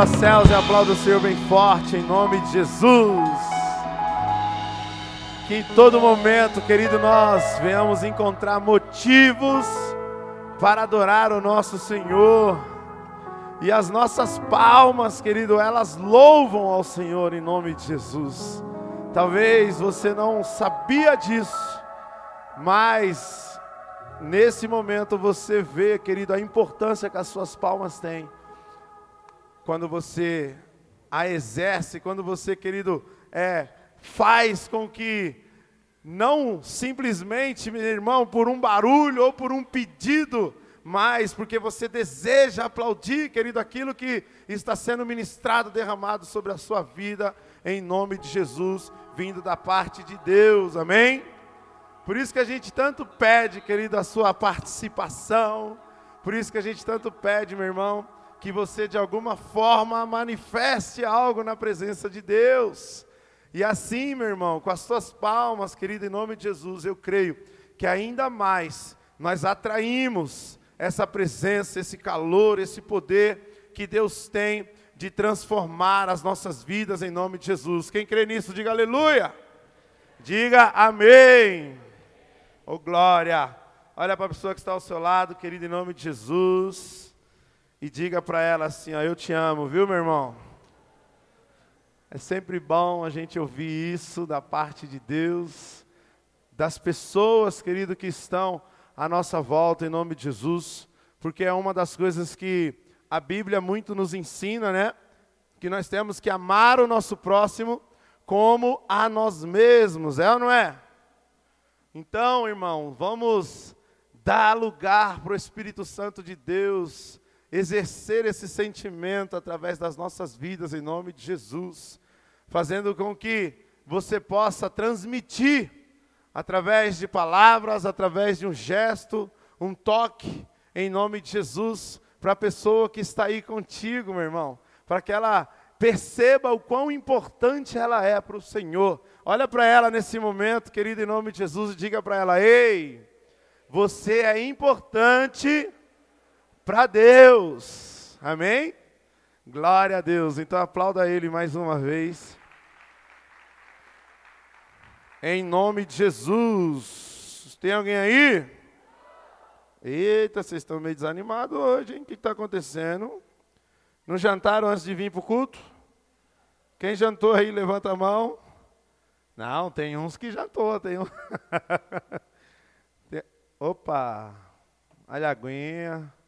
aos céus e aplauda o Senhor bem forte, em nome de Jesus. Que em todo momento, querido, nós venhamos encontrar motivos para adorar o nosso Senhor. E as nossas palmas, querido, elas louvam ao Senhor em nome de Jesus. Talvez você não sabia disso, mas nesse momento você vê, querido, a importância que as suas palmas têm quando você a exerce, quando você, querido, é, faz com que não simplesmente, meu irmão, por um barulho ou por um pedido, mas porque você deseja aplaudir, querido, aquilo que está sendo ministrado, derramado sobre a sua vida, em nome de Jesus, vindo da parte de Deus, amém? Por isso que a gente tanto pede, querido, a sua participação, por isso que a gente tanto pede, meu irmão, que você de alguma forma manifeste algo na presença de Deus. E assim, meu irmão, com as suas palmas, querido, em nome de Jesus, eu creio que ainda mais nós atraímos essa presença, esse calor, esse poder que Deus tem de transformar as nossas vidas em nome de Jesus. Quem crê nisso, diga aleluia. Diga amém. Oh glória. Olha para a pessoa que está ao seu lado, querido, em nome de Jesus e diga para ela assim: ó, Eu te amo, viu, meu irmão? É sempre bom a gente ouvir isso da parte de Deus, das pessoas, querido, que estão à nossa volta, em nome de Jesus, porque é uma das coisas que a Bíblia muito nos ensina, né? Que nós temos que amar o nosso próximo como a nós mesmos, é ou não é? Então, irmão, vamos dar lugar para o Espírito Santo de Deus exercer esse sentimento através das nossas vidas, em nome de Jesus, fazendo com que você possa transmitir, através de palavras, através de um gesto, um toque, em nome de Jesus, para a pessoa que está aí contigo, meu irmão, para que ela perceba o quão importante ela é para o Senhor. Olha para ela nesse momento, querido, em nome de Jesus, e diga para ela: Ei, você é importante para Deus. Amém? Glória a Deus. Então aplauda ele mais uma vez. Em nome de Jesus. Tem alguém aí? Eita, vocês estão meio desanimados hoje, hein? O que está acontecendo? Não jantaram antes de vir para o culto? Quem jantou aí, levanta a mão. Não, tem uns que jantou, tem um. Opa! Olha a aguinha.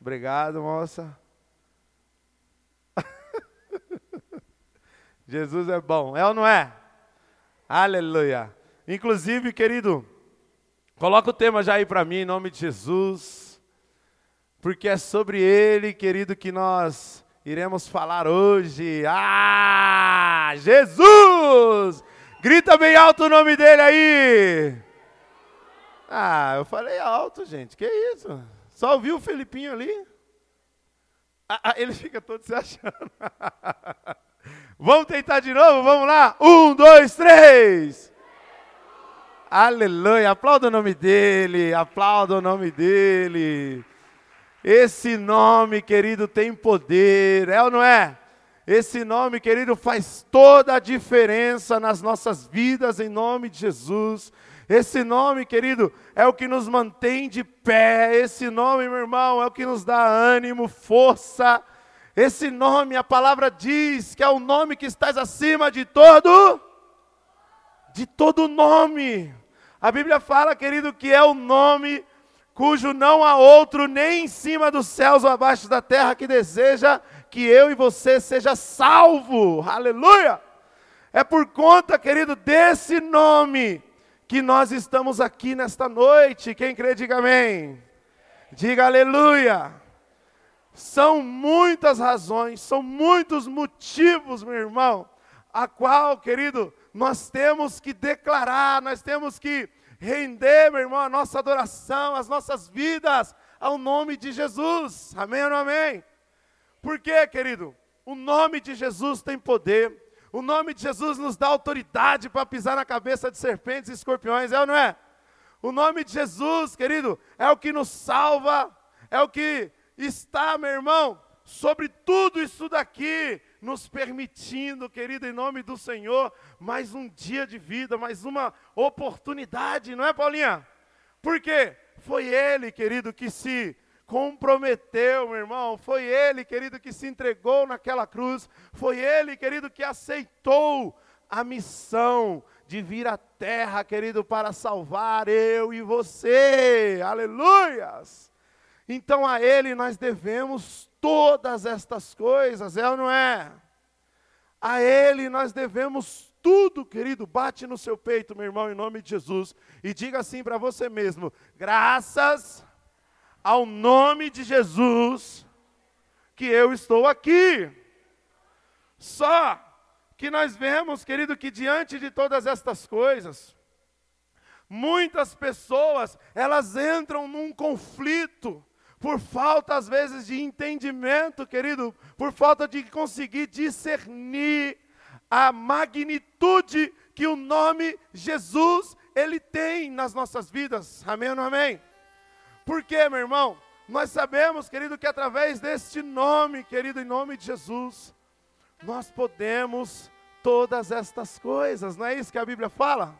Obrigado, moça. Jesus é bom, é ou não é? Aleluia. Inclusive, querido, coloca o tema já aí para mim, em nome de Jesus, porque é sobre ele, querido, que nós iremos falar hoje. Ah, Jesus! Grita bem alto o nome dele aí. Ah, eu falei alto, gente, que isso? Só ouviu o Felipinho ali? Ah, ah, ele fica todo se achando. vamos tentar de novo? Vamos lá? Um, dois, três. Aleluia. Aplauda o nome dele. Aplauda o nome dele. Esse nome, querido, tem poder. É ou não é? Esse nome, querido, faz toda a diferença nas nossas vidas, em nome de Jesus. Esse nome, querido, é o que nos mantém de pé. Esse nome, meu irmão, é o que nos dá ânimo, força. Esse nome, a palavra diz que é o nome que estás acima de todo, de todo nome. A Bíblia fala, querido, que é o nome cujo não há outro nem em cima dos céus ou abaixo da terra que deseja que eu e você seja salvo. Aleluia! É por conta, querido, desse nome que nós estamos aqui nesta noite. Quem crê, diga amém. Diga aleluia. São muitas razões, são muitos motivos, meu irmão, a qual, querido, nós temos que declarar, nós temos que render, meu irmão, a nossa adoração, as nossas vidas ao nome de Jesus. Amém ou não amém? Por quê, querido? O nome de Jesus tem poder. O nome de Jesus nos dá autoridade para pisar na cabeça de serpentes e escorpiões, é ou não é? O nome de Jesus, querido, é o que nos salva, é o que está, meu irmão, sobre tudo isso daqui, nos permitindo, querido, em nome do Senhor, mais um dia de vida, mais uma oportunidade, não é, Paulinha? Porque foi Ele, querido, que se comprometeu, meu irmão. Foi Ele, querido, que se entregou naquela cruz. Foi Ele, querido, que aceitou a missão de vir à terra, querido, para salvar eu e você. Aleluias! Então a Ele nós devemos todas estas coisas, é ou não é? A Ele nós devemos tudo, querido. Bate no seu peito, meu irmão, em nome de Jesus. E diga assim para você mesmo: graças ao nome de Jesus que eu estou aqui. Só que nós vemos, querido, que diante de todas estas coisas, muitas pessoas, elas entram num conflito por falta às vezes de entendimento, querido, por falta de conseguir discernir a magnitude que o nome Jesus ele tem nas nossas vidas. Amém ou não amém? Por quê, meu irmão? Nós sabemos, querido, que através deste nome, querido, em nome de Jesus, nós podemos todas estas coisas, não é isso que a Bíblia fala?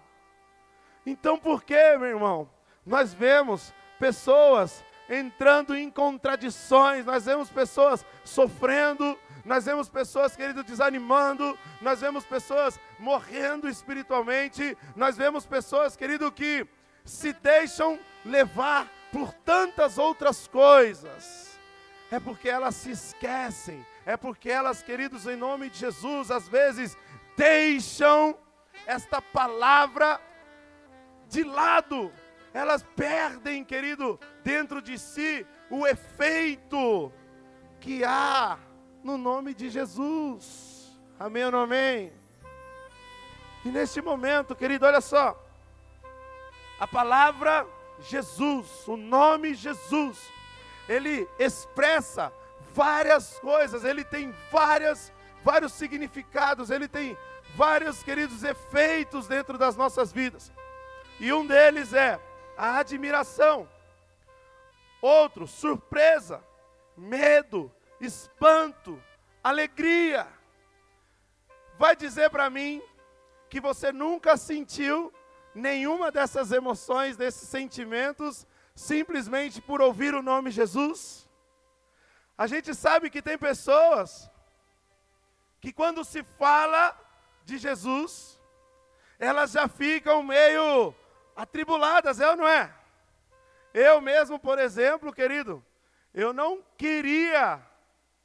Então por que, meu irmão? Nós vemos pessoas entrando em contradições, nós vemos pessoas sofrendo, nós vemos pessoas, querido, desanimando, nós vemos pessoas morrendo espiritualmente, nós vemos pessoas, querido, que se deixam levar por tantas outras coisas. É porque elas se esquecem, é porque elas, queridos, em nome de Jesus, às vezes deixam esta palavra de lado. Elas perdem, querido, dentro de si o efeito que há no nome de Jesus. Amém ou não amém? E neste momento, querido, olha só. A palavra Jesus, o nome Jesus, ele expressa várias coisas, ele tem várias, vários significados, ele tem vários, queridos, efeitos dentro das nossas vidas. E um deles é a admiração, outro, surpresa, medo, espanto, alegria. Vai dizer para mim que você nunca sentiu nenhuma dessas emoções, desses sentimentos, simplesmente por ouvir o nome Jesus? A gente sabe que tem pessoas que quando se fala de Jesus, elas já ficam meio atribuladas, é ou não é? Eu mesmo, por exemplo, querido, eu não queria,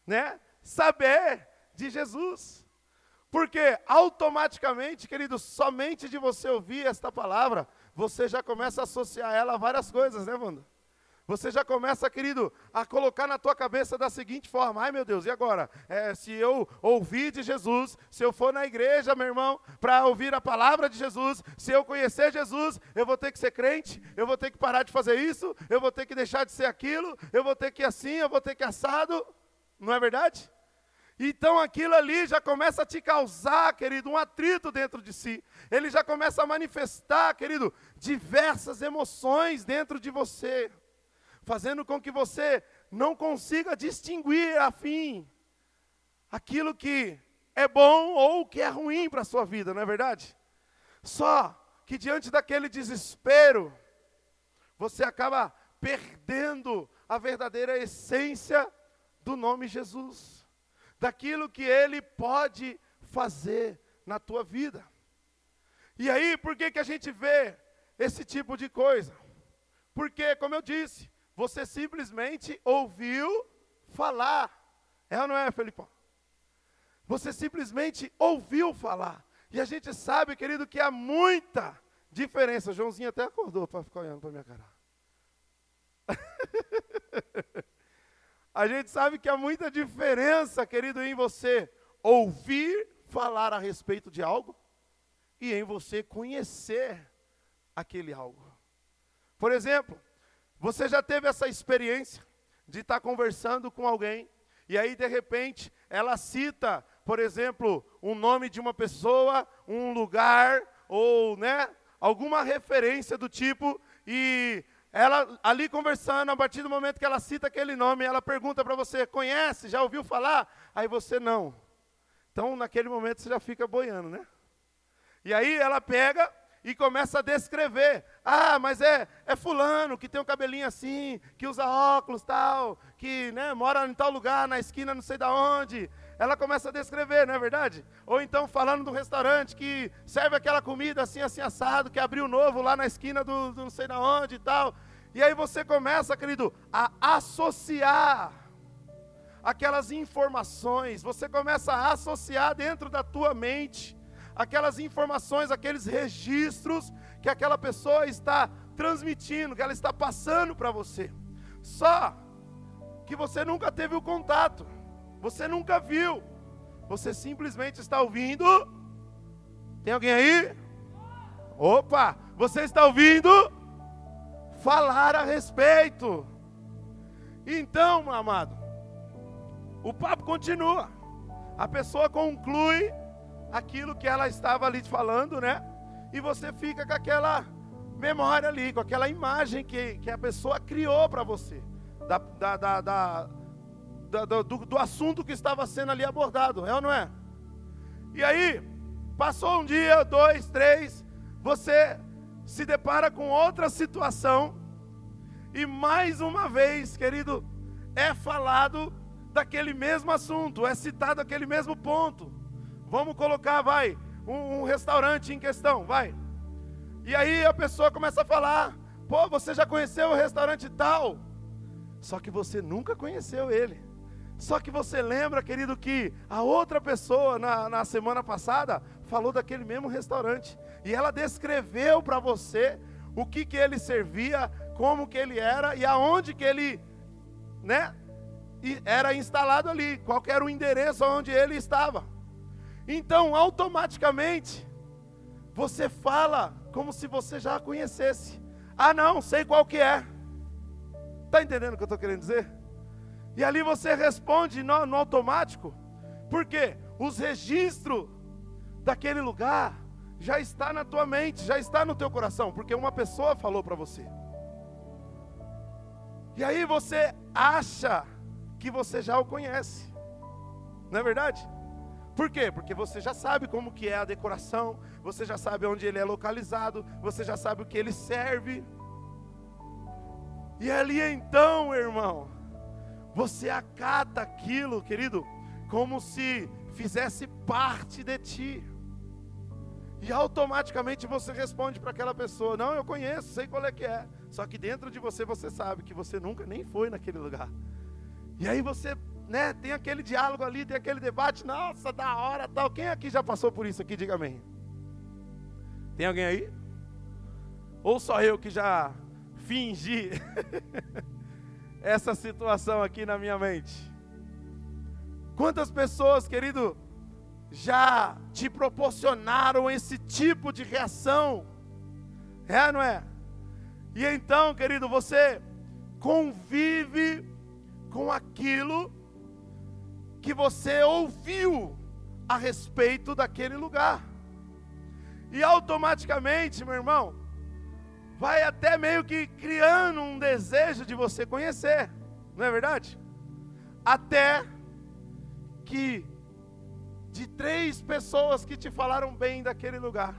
né, saber de Jesus. Porque automaticamente, querido, somente de você ouvir esta palavra, você já começa a associar ela a várias coisas, né, Wanda? Você já começa, querido, a colocar na tua cabeça da seguinte forma: ai meu Deus, e agora? É, se eu ouvir de Jesus, se eu for na igreja, meu irmão, para ouvir a palavra de Jesus, se eu conhecer Jesus, eu vou ter que ser crente, eu vou ter que parar de fazer isso, eu vou ter que deixar de ser aquilo, eu vou ter que assim, eu vou ter que assado. Não é verdade? Então aquilo ali já começa a te causar, querido, um atrito dentro de si. Ele já começa a manifestar, querido, diversas emoções dentro de você, fazendo com que você não consiga distinguir afim aquilo que é bom ou que é ruim para a sua vida, não é verdade? Só que diante daquele desespero, você acaba perdendo a verdadeira essência do nome Jesus daquilo que Ele pode fazer na tua vida. E aí, por que, que a gente vê esse tipo de coisa? Porque, como eu disse, você simplesmente ouviu falar. É ou não é, Felipão? Você simplesmente ouviu falar. E a gente sabe, querido, que há muita diferença. Joãozinho até acordou para ficar olhando para minha cara. A gente sabe que há muita diferença, querido, em você ouvir falar a respeito de algo e em você conhecer aquele algo. Por exemplo, você já teve essa experiência de estar conversando com alguém e aí de repente ela cita, por exemplo, um nome de uma pessoa, um lugar ou, né, alguma referência do tipo e ela ali conversando, a partir do momento que ela cita aquele nome, ela pergunta para você: conhece? Já ouviu falar? Aí você não. Então, naquele momento, você já fica boiando, né? E aí ela pega e começa a descrever. Ah, mas é, é fulano que tem um cabelinho assim, que usa óculos tal, que né, mora em tal lugar, na esquina não sei da onde. Ela começa a descrever, não é verdade? Ou então falando do restaurante que serve aquela comida assim, assim, assado, que abriu novo lá na esquina do, do não sei da onde e tal. E aí você começa, querido, a associar aquelas informações, você começa a associar dentro da tua mente aquelas informações, aqueles registros que aquela pessoa está transmitindo, que ela está passando para você. Só que você nunca teve o contato, você nunca viu, você simplesmente está ouvindo. Tem alguém aí? Opa, você está ouvindo falar a respeito. Então, meu amado, o papo continua. A pessoa conclui aquilo que ela estava ali falando, né? E você fica com aquela memória ali, com aquela imagem que, que a pessoa criou para você, da, da, da, da do, do, do assunto que estava sendo ali abordado, é ou não é? E aí, passou um dia, dois, três, você se depara com outra situação, e mais uma vez, querido, é falado daquele mesmo assunto, é citado aquele mesmo ponto. Vamos colocar, vai, um, um restaurante em questão, vai. E aí a pessoa começa a falar: pô, você já conheceu o restaurante tal? Só que você nunca conheceu ele. Só que você lembra, querido, que a outra pessoa na, na semana passada falou daquele mesmo restaurante. E ela descreveu para você o que, que ele servia, como que ele era e aonde que ele, né, era instalado ali, qual era o endereço onde ele estava. Então, automaticamente, você fala como se você já a conhecesse. Ah, não, sei qual que é. Está entendendo o que eu estou querendo dizer? E ali você responde no, no automático. Por quê? Os registros daquele lugar já está na tua mente, já está no teu coração, porque uma pessoa falou para você. E aí você acha que você já o conhece. Não é verdade? Por quê? Porque você já sabe como que é a decoração, você já sabe onde ele é localizado, você já sabe o que ele serve. E ali então, irmão, você acata aquilo, querido, como se fizesse parte de ti. E automaticamente você responde para aquela pessoa: Não, eu conheço, sei qual é que é. Só que dentro de você você sabe que você nunca nem foi naquele lugar. E aí você né, tem aquele diálogo ali, tem aquele debate, nossa, da hora, tal. Quem aqui já passou por isso aqui? Diga amém. Tem alguém aí? Ou só eu que já fingi essa situação aqui na minha mente? Quantas pessoas, querido, já te proporcionaram esse tipo de reação? É, não é? E então, querido, você convive com aquilo que você ouviu a respeito daquele lugar. E automaticamente, meu irmão, vai até meio que criando um desejo de você conhecer, não é verdade? Até que de três pessoas que te falaram bem daquele lugar,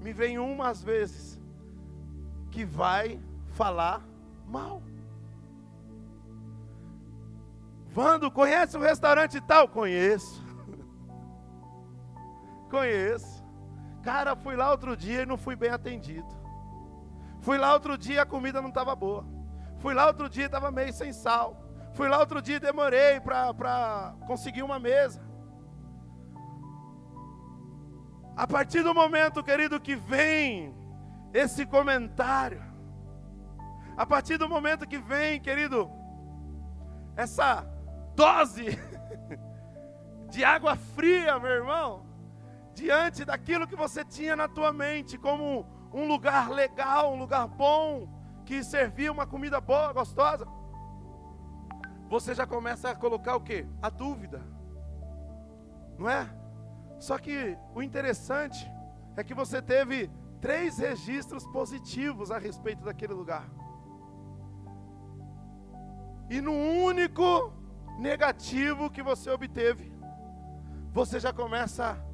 me vem uma às vezes que vai falar mal. Vando, conhece um restaurante tal? Conheço. Conheço. Cara, fui lá outro dia e não fui bem atendido. Fui lá outro dia a comida não estava boa. Fui lá outro dia estava meio sem sal. Fui lá outro dia e demorei para conseguir uma mesa. A partir do momento, querido, que vem esse comentário, a partir do momento que vem, querido, essa dose de água fria, meu irmão, diante daquilo que você tinha na tua mente como um lugar legal, um lugar bom, que servia uma comida boa, gostosa. Você já começa a colocar o que? A dúvida. Não é? Só que o interessante é que você teve três registros positivos a respeito daquele lugar. E no único negativo que você obteve, você já começa a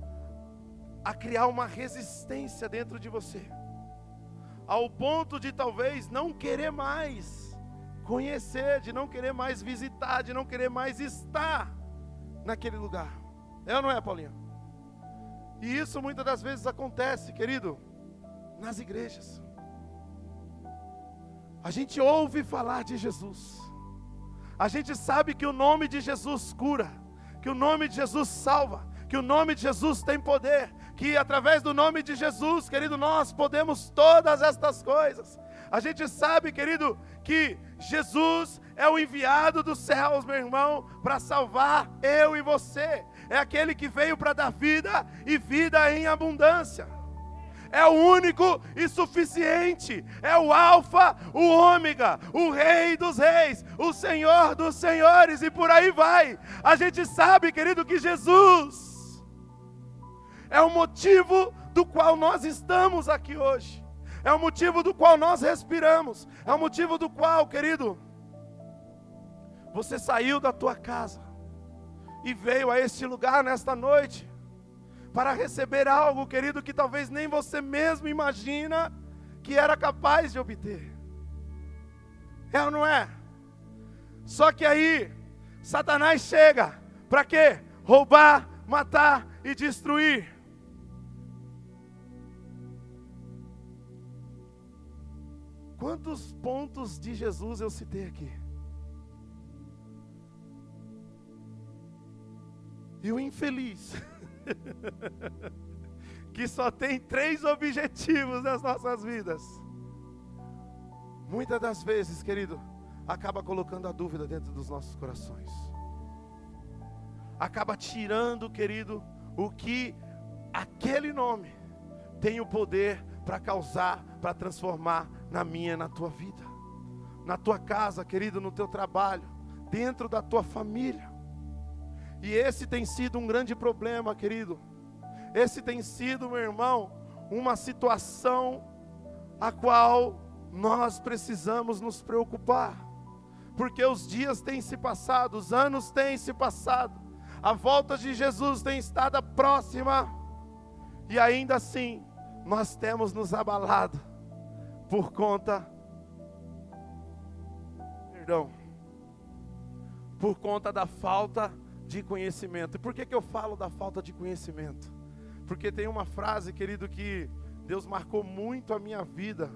criar uma resistência dentro de você, ao ponto de talvez não querer mais conhecer, de não querer mais visitar, de não querer mais estar naquele lugar. É ou não é, Paulinho? E isso muitas das vezes acontece, querido, nas igrejas. A gente ouve falar de Jesus, a gente sabe que o nome de Jesus cura, que o nome de Jesus salva, que o nome de Jesus tem poder, que através do nome de Jesus, querido, nós podemos todas estas coisas. A gente sabe, querido, que Jesus é o enviado dos céus, meu irmão, para salvar eu e você. É aquele que veio para dar vida e vida em abundância é o único e suficiente, é o Alfa, o Ômega, o Rei dos Reis, o Senhor dos Senhores, e por aí vai. A gente sabe, querido, que Jesus é o motivo do qual nós estamos aqui hoje, é o motivo do qual nós respiramos, é o motivo do qual, querido, você saiu da tua casa e veio a este lugar nesta noite para receber algo, querido, que talvez nem você mesmo imagina que era capaz de obter. É ou não é? Só que aí, Satanás chega, para quê? Roubar, matar e destruir. Quantos pontos de Jesus eu citei aqui? E o infeliz que só tem três objetivos nas nossas vidas. Muitas das vezes, querido, acaba colocando a dúvida dentro dos nossos corações. Acaba tirando, querido, o que aquele nome tem o poder para causar, para transformar na minha, na tua vida, na tua casa, querido, no teu trabalho, dentro da tua família. E esse tem sido um grande problema, querido. Esse tem sido, meu irmão, uma situação a qual nós precisamos nos preocupar. Porque os dias têm se passado, os anos têm se passado, a volta de Jesus tem estado próxima, e ainda assim nós temos nos abalado por conta, perdão, por conta da falta de conhecimento. E por que, que eu falo da falta de conhecimento? Porque tem uma frase, querido, que Deus marcou muito a minha vida.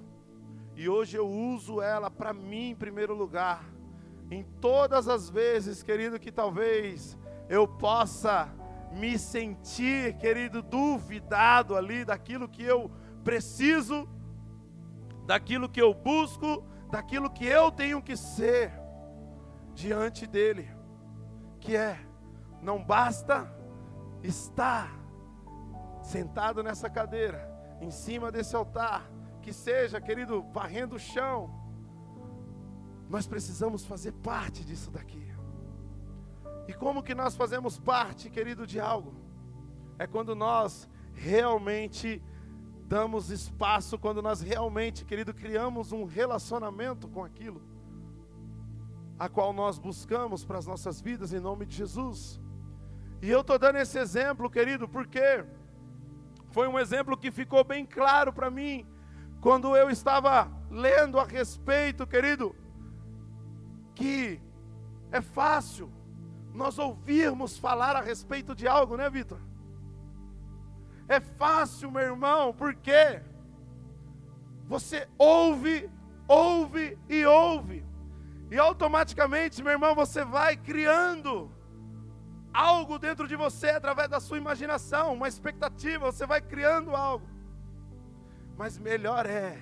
E hoje eu uso ela para mim em primeiro lugar. Em todas as vezes, querido, que talvez eu possa me sentir, querido, duvidado ali daquilo que eu preciso, daquilo que eu busco, daquilo que eu tenho que ser diante dele, que é não basta estar sentado nessa cadeira, em cima desse altar, que seja, querido, varrendo o chão. Nós precisamos fazer parte disso daqui. E como que nós fazemos parte, querido, de algo? É quando nós realmente damos espaço, quando nós realmente, querido, criamos um relacionamento com aquilo, a qual nós buscamos para as nossas vidas em nome de Jesus. E eu estou dando esse exemplo, querido, porque foi um exemplo que ficou bem claro para mim quando eu estava lendo a respeito, querido, que é fácil nós ouvirmos falar a respeito de algo, né, Vitor? É fácil, meu irmão, porque você ouve, ouve e ouve, e automaticamente, meu irmão, você vai criando algo dentro de você através da sua imaginação, uma expectativa, você vai criando algo. Mas melhor é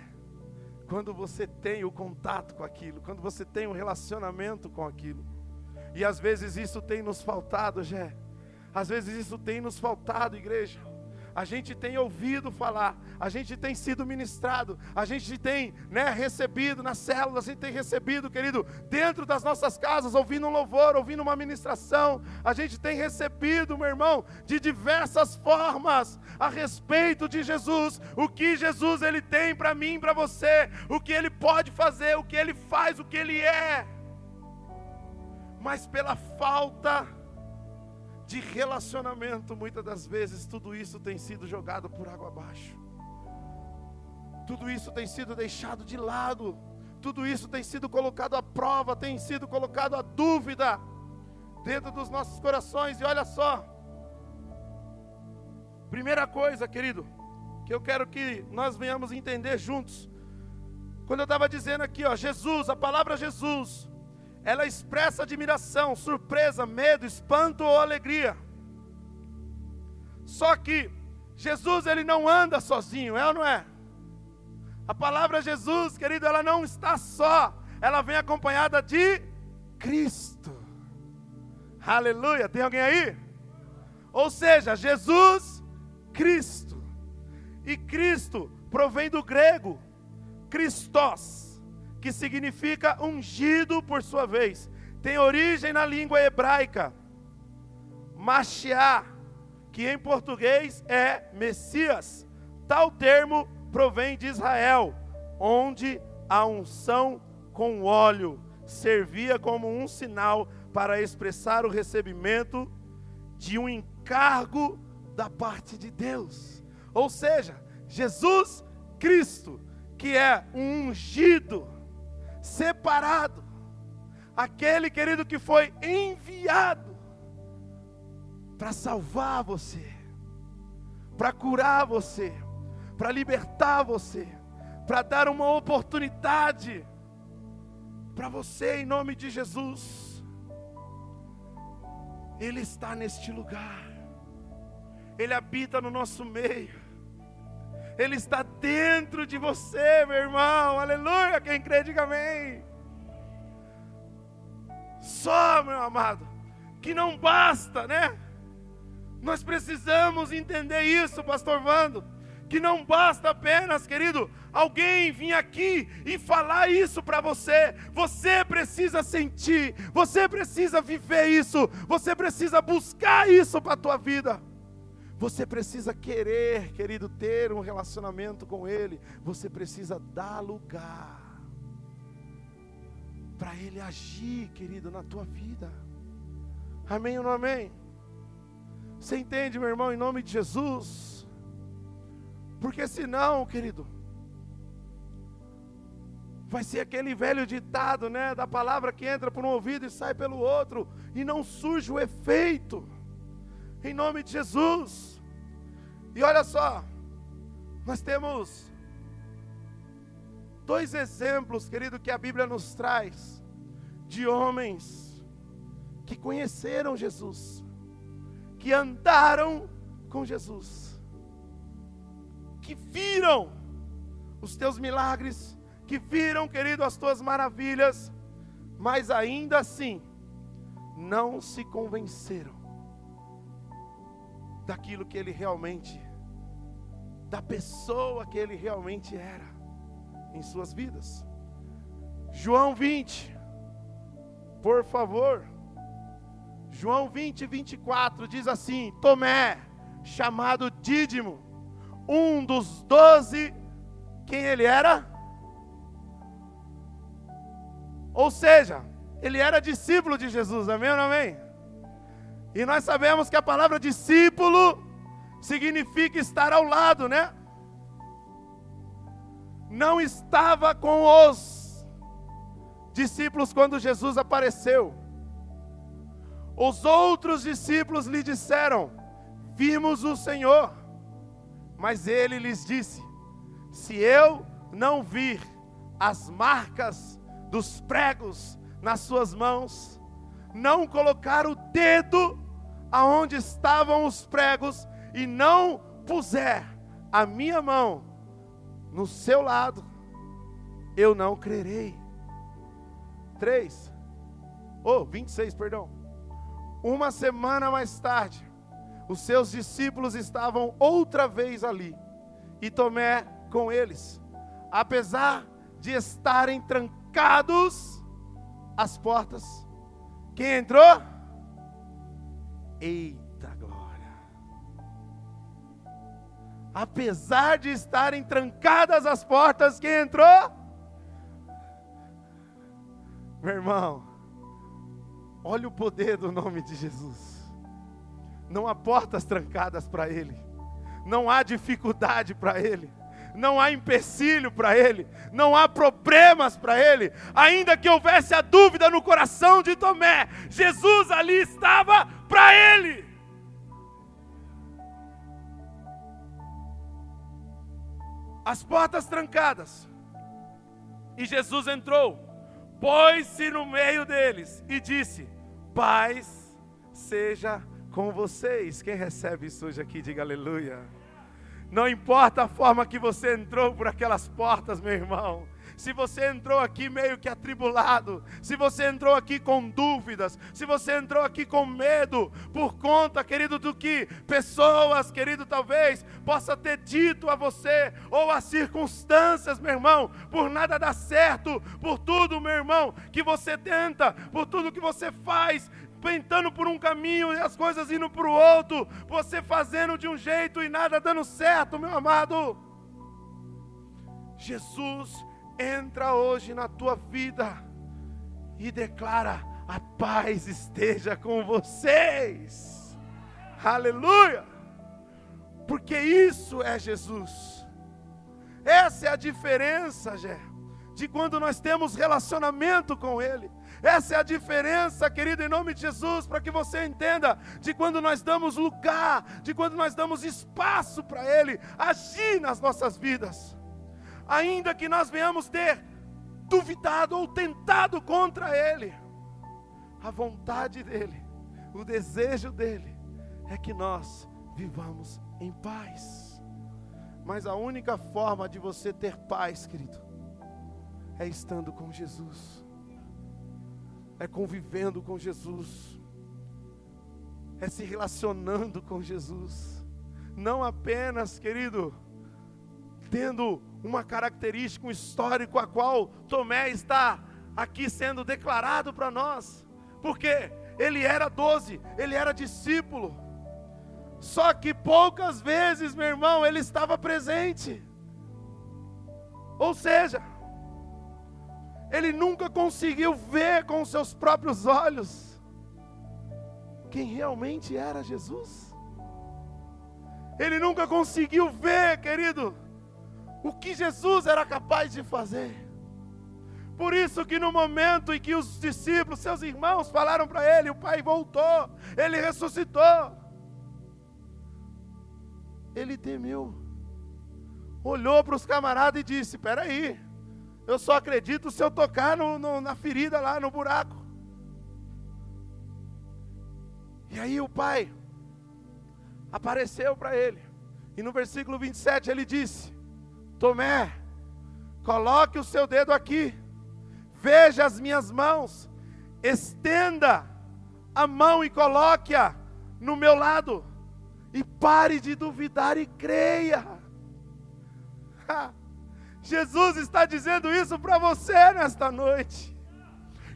quando você tem o contato com aquilo, quando você tem um relacionamento com aquilo. E às vezes isso tem nos faltado, Jé. Às vezes isso tem nos faltado, igreja a gente tem ouvido falar, a gente tem sido ministrado, a gente tem né, recebido nas células, a gente tem recebido, querido, dentro das nossas casas, ouvindo um louvor, ouvindo uma ministração, a gente tem recebido, meu irmão, de diversas formas a respeito de Jesus, o que Jesus ele tem para mim, para você, o que ele pode fazer, o que ele faz, o que ele é. mas pela falta de relacionamento, muitas das vezes tudo isso tem sido jogado por água abaixo. Tudo isso tem sido deixado de lado. Tudo isso tem sido colocado à prova, tem sido colocado à dúvida dentro dos nossos corações. E olha só, primeira coisa, querido, que eu quero que nós venhamos entender juntos. Quando eu estava dizendo aqui, ó, Jesus, a palavra Jesus, ela expressa admiração, surpresa, medo, espanto ou alegria. Só que Jesus ele não anda sozinho, é ou não é? A palavra Jesus, querido, ela não está só, ela vem acompanhada de Cristo. Aleluia, tem alguém aí? Ou seja, Jesus, Cristo. E Cristo provém do grego Christos, que significa ungido por sua vez. Tem origem na língua hebraica, Mashiach, que em português é Messias. Tal termo provém de Israel, onde a unção com óleo servia como um sinal para expressar o recebimento de um encargo da parte de Deus. Ou seja, Jesus Cristo, que é um ungido, separado, aquele querido que foi enviado para salvar você, para curar você, para libertar você, para dar uma oportunidade para você em nome de Jesus. Ele está neste lugar. Ele habita no nosso meio. Ele está dentro de você, meu irmão. Aleluia. Quem crê, diga amém. Só, meu amado, que não basta, né? Nós precisamos entender isso, pastor Vando que não basta apenas, querido, alguém vir aqui e falar isso para você. Você precisa sentir, você precisa viver isso, você precisa buscar isso para a tua vida. Você precisa querer, querido, ter um relacionamento com Ele. Você precisa dar lugar para Ele agir, querido, na tua vida. Amém ou não amém? Você entende, meu irmão, em nome de Jesus? Porque senão, querido, vai ser aquele velho ditado, né, da palavra que entra por um ouvido e sai pelo outro, e não surge o efeito. Em nome de Jesus. E olha só, nós temos dois exemplos, querido, que a Bíblia nos traz de homens que conheceram Jesus, que andaram com Jesus que viram os teus milagres, que viram, querido, as tuas maravilhas, mas ainda assim não se convenceram daquilo que ele realmente, da pessoa que ele realmente era em suas vidas. João 20, por favor. João 20, 24 diz assim: Tomé, chamado Dídimo, um dos doze, quem ele era? Ou seja, ele era discípulo de Jesus, amém ou não amém? E nós sabemos que a palavra discípulo significa estar ao lado, né? Não estava com os discípulos quando Jesus apareceu. Os outros discípulos lhe disseram: Vimos o Senhor. Mas ele lhes disse: Se eu não vir as marcas dos pregos nas suas mãos, não colocar o dedo aonde estavam os pregos e não puser a minha mão no seu lado, eu não crerei. 3. Oh, 26, perdão. Uma semana mais tarde, os seus discípulos estavam outra vez ali, e Tomé com eles. Apesar de estarem trancados as portas, quem entrou? Eita glória! Apesar de estarem trancadas as portas, quem entrou? Meu irmão, Olha o poder do nome de Jesus. Não há portas trancadas para Ele, não há dificuldade para Ele, não há empecilho para Ele, não há problemas para Ele. Ainda que houvesse a dúvida no coração de Tomé, Jesus ali estava para Ele. As portas trancadas, e Jesus entrou, pôs-se no meio deles e disse: Paz seja com vocês. Quem recebe isso hoje aqui, diga aleluia. Não importa a forma que você entrou por aquelas portas, meu irmão. Se você entrou aqui meio que atribulado, se você entrou aqui com dúvidas, se você entrou aqui com medo, por conta, querido, do que pessoas, querido, talvez possa ter dito a você, ou as circunstâncias, meu irmão, por nada dar certo, por tudo, meu irmão, que você tenta, por tudo que você faz, pentando por um caminho e as coisas indo para o outro, você fazendo de um jeito e nada dando certo, meu amado. Jesus entra hoje na tua vida e declara: a paz esteja com vocês. Aleluia! Porque isso é Jesus. Essa é a diferença, Gé, de quando nós temos relacionamento com Ele. Essa é a diferença, querido, em nome de Jesus, para que você entenda de quando nós damos lugar, de quando nós damos espaço para Ele agir nas nossas vidas. Ainda que nós venhamos ter duvidado ou tentado contra Ele, a vontade dEle, o desejo dEle é que nós vivamos em paz. Mas a única forma de você ter paz, querido, é estando com Jesus é convivendo com Jesus, é se relacionando com Jesus, não apenas, querido, tendo uma característica, um histórico a qual Tomé está aqui sendo declarado para nós, porque ele era doze, ele era discípulo, só que poucas vezes, meu irmão, ele estava presente, ou seja, ele nunca conseguiu ver com seus próprios olhos quem realmente era Jesus. Ele nunca conseguiu ver, querido, o que Jesus era capaz de fazer. Por isso que no momento em que os discípulos, seus irmãos, falaram para ele, o Pai voltou, ele ressuscitou. Ele temeu, olhou para os camaradas e disse: Espera aí, eu só acredito se eu tocar no, no, na ferida lá, no buraco. E aí o pai apareceu para ele. E no versículo 27 ele disse: Tomé, coloque o seu dedo aqui, veja as minhas mãos, estenda a mão e coloque-a no meu lado, e pare de duvidar e creia. Jesus está dizendo isso para você nesta noite.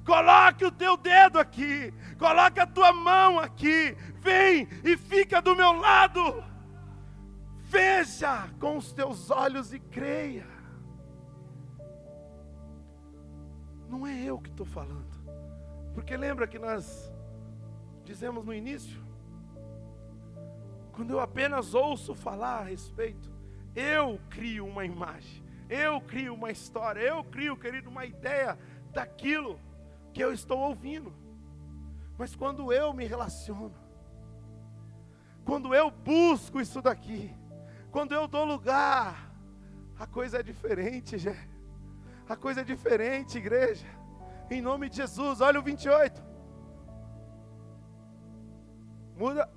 Coloque o teu dedo aqui, coloque a tua mão aqui, vem e fica do meu lado. Veja com os teus olhos e creia. Não é eu que estou falando, porque lembra que nós dizemos no início, quando eu apenas ouço falar a respeito, eu crio uma imagem. Eu crio uma história, eu crio, querido, uma ideia daquilo que eu estou ouvindo. Mas quando eu me relaciono, quando eu busco isso daqui, quando eu dou lugar, a coisa é diferente, Gé. A coisa é diferente, igreja. Em nome de Jesus, olha o 28. Muda.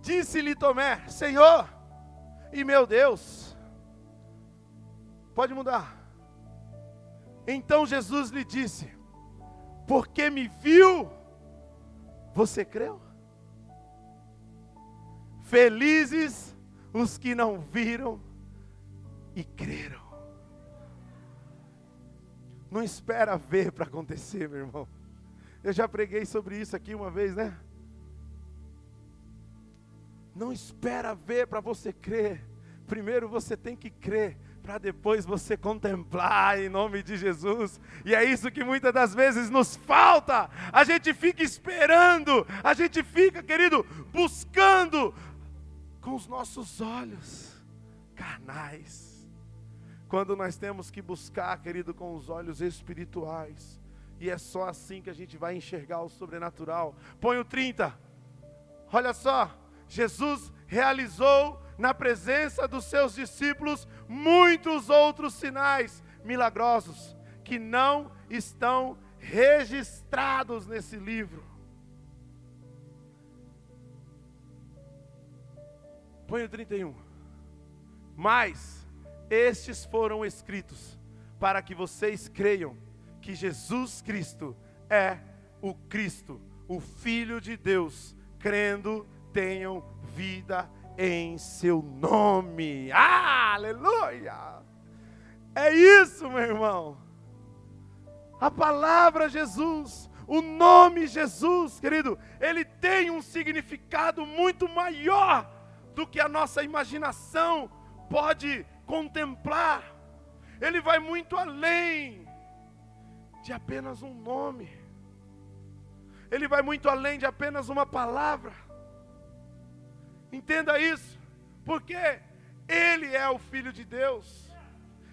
Disse-lhe Tomé: Senhor e meu Deus. Pode mudar. Então Jesus lhe disse: Porque me viu, você creu? Felizes os que não viram e creram. Não espera ver para acontecer, meu irmão. Eu já preguei sobre isso aqui uma vez, né? Não espera ver para você crer. Primeiro você tem que crer para depois você contemplar em nome de Jesus. E é isso que muitas das vezes nos falta. A gente fica esperando, a gente fica, querido, buscando com os nossos olhos carnais. Quando nós temos que buscar, querido, com os olhos espirituais. E é só assim que a gente vai enxergar o sobrenatural. Põe o 30. Olha só, Jesus realizou na presença dos seus discípulos muitos outros sinais milagrosos que não estão registrados nesse livro. Põe o 31. Mas estes foram escritos para que vocês creiam que Jesus Cristo é o Cristo, o Filho de Deus, crendo tenham vida em seu nome. Ah, aleluia! É isso, meu irmão. A palavra Jesus, o nome Jesus, querido, ele tem um significado muito maior do que a nossa imaginação pode contemplar. Ele vai muito além de apenas um nome. Ele vai muito além de apenas uma palavra. Entenda isso, porque Ele é o Filho de Deus.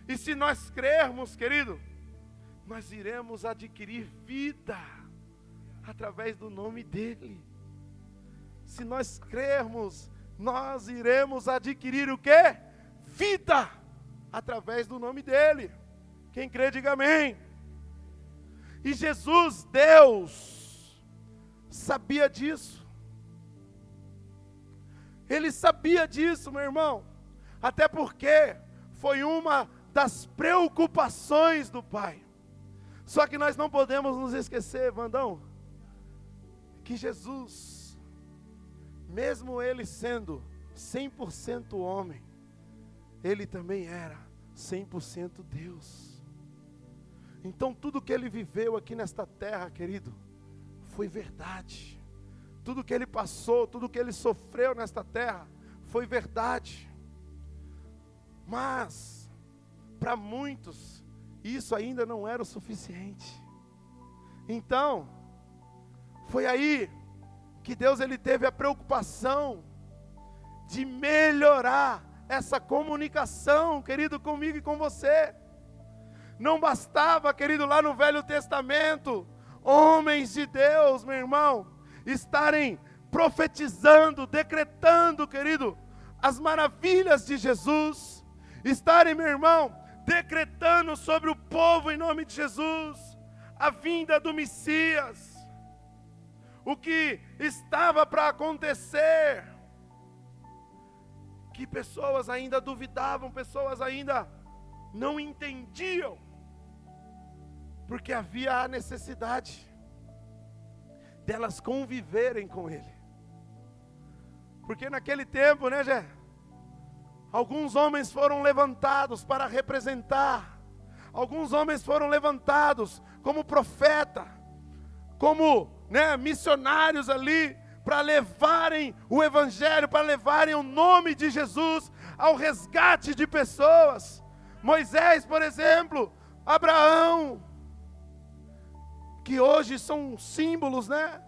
E se nós crermos, querido, nós iremos adquirir vida através do nome dEle. Se nós crermos, nós iremos adquirir o que? Vida através do nome dEle. Quem crê, diga amém. E Jesus, Deus, sabia disso. Ele sabia disso, meu irmão. Até porque foi uma das preocupações do Pai. Só que nós não podemos nos esquecer, Vandão, que Jesus, mesmo ele sendo 100% homem, ele também era 100% Deus. Então tudo que ele viveu aqui nesta terra, querido, foi verdade tudo que ele passou, tudo que ele sofreu nesta terra, foi verdade. Mas, para muitos, isso ainda não era o suficiente. Então, foi aí que Deus ele teve a preocupação de melhorar essa comunicação, querido, comigo e com você. Não bastava, querido, lá no Velho Testamento, homens de Deus, meu irmão, estarem profetizando, decretando, querido, as maravilhas de Jesus, estarem, meu irmão, decretando sobre o povo em nome de Jesus a vinda do Messias, o que estava para acontecer, que pessoas ainda duvidavam, pessoas ainda não entendiam, porque havia a necessidade delas conviverem com Ele. Porque naquele tempo, né, Jé? Alguns homens foram levantados para representar, alguns homens foram levantados como profeta, como né, missionários ali, para levarem o Evangelho, para levarem o nome de Jesus ao resgate de pessoas. Moisés, por exemplo, Abraão, que hoje são símbolos, né?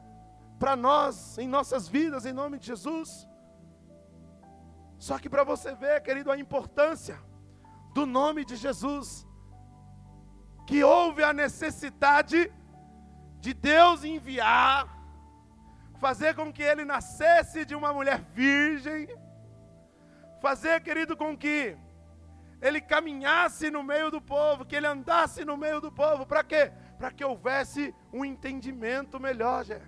Para nós, em nossas vidas, em nome de Jesus. Só que para você ver, querido, a importância do nome de Jesus, que houve a necessidade de Deus enviar, fazer com que ele nascesse de uma mulher virgem, fazer, querido, com que ele caminhasse no meio do povo, que ele andasse no meio do povo, para quê? Para que houvesse um entendimento melhor, Gé.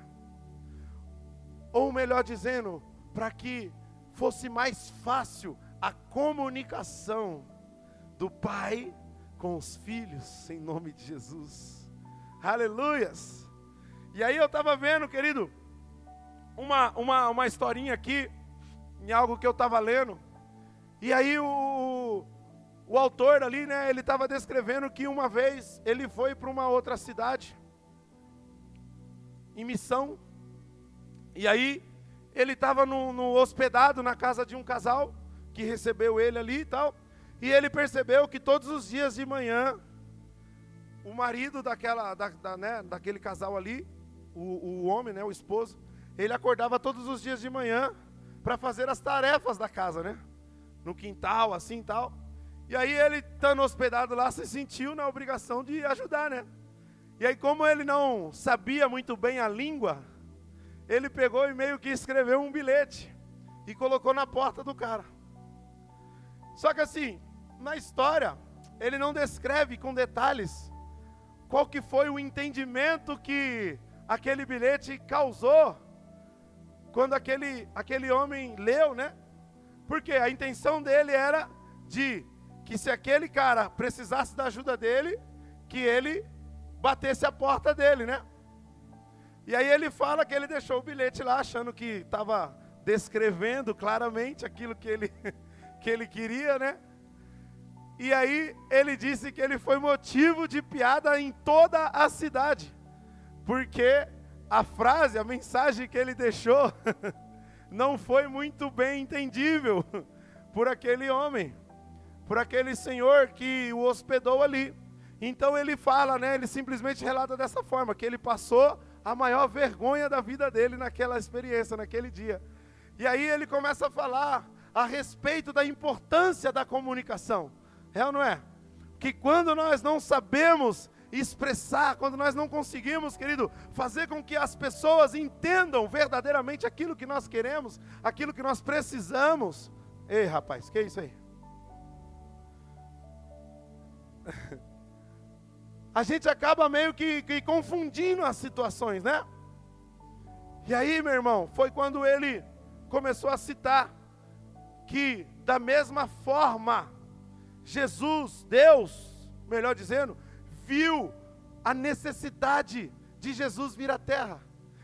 Ou melhor dizendo, para que fosse mais fácil a comunicação do pai com os filhos, em nome de Jesus. Aleluias! E aí eu estava vendo, querido, uma, uma, uma historinha aqui, em algo que eu estava lendo. E aí o, o autor ali, né, ele estava descrevendo que uma vez ele foi para uma outra cidade, em missão, e aí ele estava no, no, hospedado na casa de um casal, que recebeu ele ali e tal, E ele percebeu que todos os dias de manhã, o marido daquela, da, da, né, daquele casal ali, o, o homem, né, o esposo, ele acordava todos os dias de manhã para fazer as tarefas da casa, né? No quintal, assim tal. E aí ele, estando hospedado lá, se sentiu na obrigação de ajudar, né? E aí, como ele não sabia muito bem a língua, ele pegou e meio que escreveu um bilhete e colocou na porta do cara. Só que assim, na história, ele não descreve com detalhes qual que foi o entendimento que aquele bilhete causou quando aquele, aquele homem leu, né? Porque a intenção dele era de que se aquele cara precisasse da ajuda dele, que ele batesse a porta dele, né? E aí ele fala que ele deixou o bilhete lá, achando que estava descrevendo claramente aquilo que ele, que ele queria, né? E aí ele disse que ele foi motivo de piada em toda a cidade, porque a frase, a mensagem que ele deixou, não foi muito bem entendível por aquele homem, por aquele senhor que o hospedou ali. Então ele fala, né? Ele simplesmente relata dessa forma que ele passou a maior vergonha da vida dele naquela experiência, naquele dia. E aí ele começa a falar a respeito da importância da comunicação. É ou não é? Que quando nós não sabemos expressar, quando nós não conseguimos, querido, fazer com que as pessoas entendam verdadeiramente aquilo que nós queremos, aquilo que nós precisamos. Ei, rapaz, que é isso aí? A gente acaba meio que, que confundindo as situações, né? E aí, meu irmão, foi quando ele começou a citar que, da mesma forma, Jesus, Deus, melhor dizendo, viu a necessidade de Jesus vir à terra.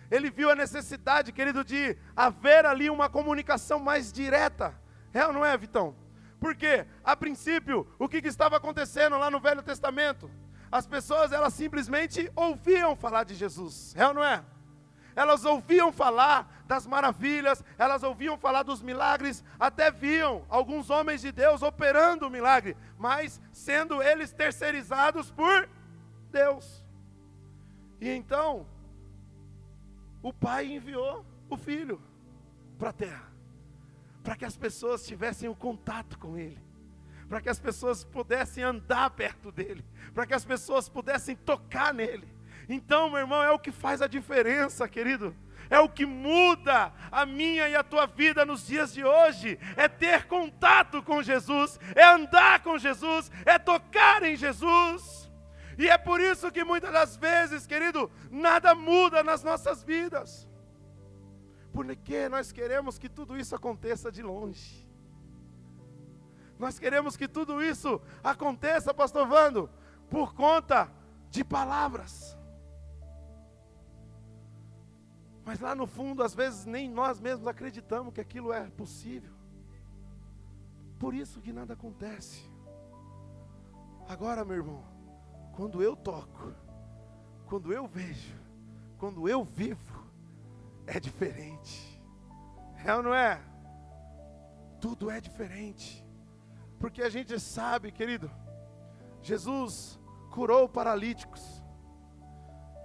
Ele viu a necessidade, querido, de haver ali uma comunicação mais direta. É ou não é, Vitão? Porque, a princípio, o que, que estava acontecendo lá no Velho Testamento? As pessoas, elas simplesmente ouviam falar de Jesus. É ou não é? Elas ouviam falar das maravilhas, elas ouviam falar dos milagres, até viam alguns homens de Deus operando o milagre, mas sendo eles terceirizados por Deus. E então, o pai enviou o filho para a terra, para que as pessoas tivessem o contato com ele, para que as pessoas pudessem andar perto dele, para que as pessoas pudessem tocar nele. Então, meu irmão, é o que faz a diferença, querido. É o que muda a minha e a tua vida nos dias de hoje. É ter contato com Jesus, é andar com Jesus, é tocar em Jesus. E é por isso que muitas das vezes, querido, nada muda nas nossas vidas. Porque nós queremos que tudo isso aconteça de longe. Nós queremos que tudo isso aconteça, pastor Vando, por conta de palavras. Mas lá no fundo, às vezes, nem nós mesmos acreditamos que aquilo é possível. Por isso que nada acontece. Agora, meu irmão, quando eu toco, quando eu vejo, quando eu vivo, é diferente. É ou não é? Tudo é diferente. Porque a gente sabe, querido, Jesus curou paralíticos,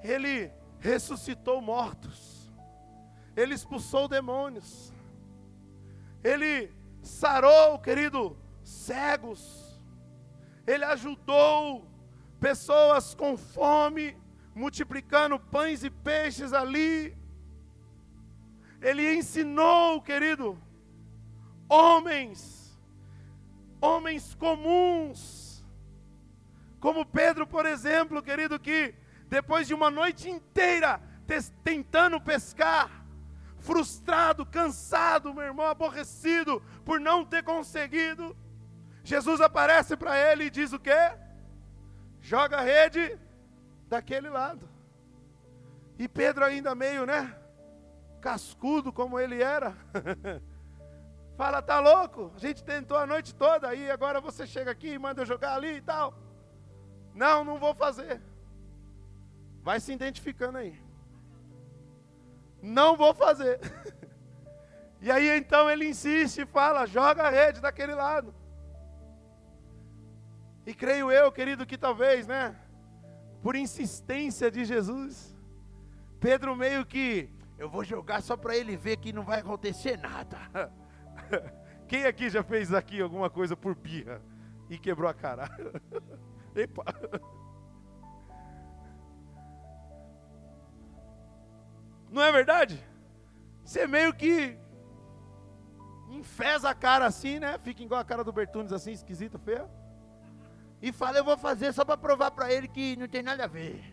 Ele ressuscitou mortos, ele expulsou demônios, ele sarou, querido, cegos, ele ajudou pessoas com fome, multiplicando pães e peixes ali. Ele ensinou, querido, homens, homens comuns, como Pedro, por exemplo, querido, que depois de uma noite inteira tentando pescar, frustrado, cansado, meu irmão, aborrecido por não ter conseguido. Jesus aparece para ele e diz o quê? Joga a rede daquele lado. E Pedro ainda meio, né? Cascudo como ele era. Fala, tá louco? A gente tentou a noite toda aí, agora você chega aqui e manda eu jogar ali e tal. Não, não vou fazer. Vai se identificando aí. Não vou fazer. E aí então ele insiste e fala: joga a rede daquele lado. E creio eu, querido, que talvez, né? Por insistência de Jesus, Pedro meio que, eu vou jogar só para ele ver que não vai acontecer nada. Quem aqui já fez aqui alguma coisa por birra e quebrou a cara? Epa! Não é verdade? Você meio que enfesa a cara assim, né? Fica igual a cara do Bertunes assim, esquisita, feia. E fala, eu vou fazer só para provar para ele que não tem nada a ver.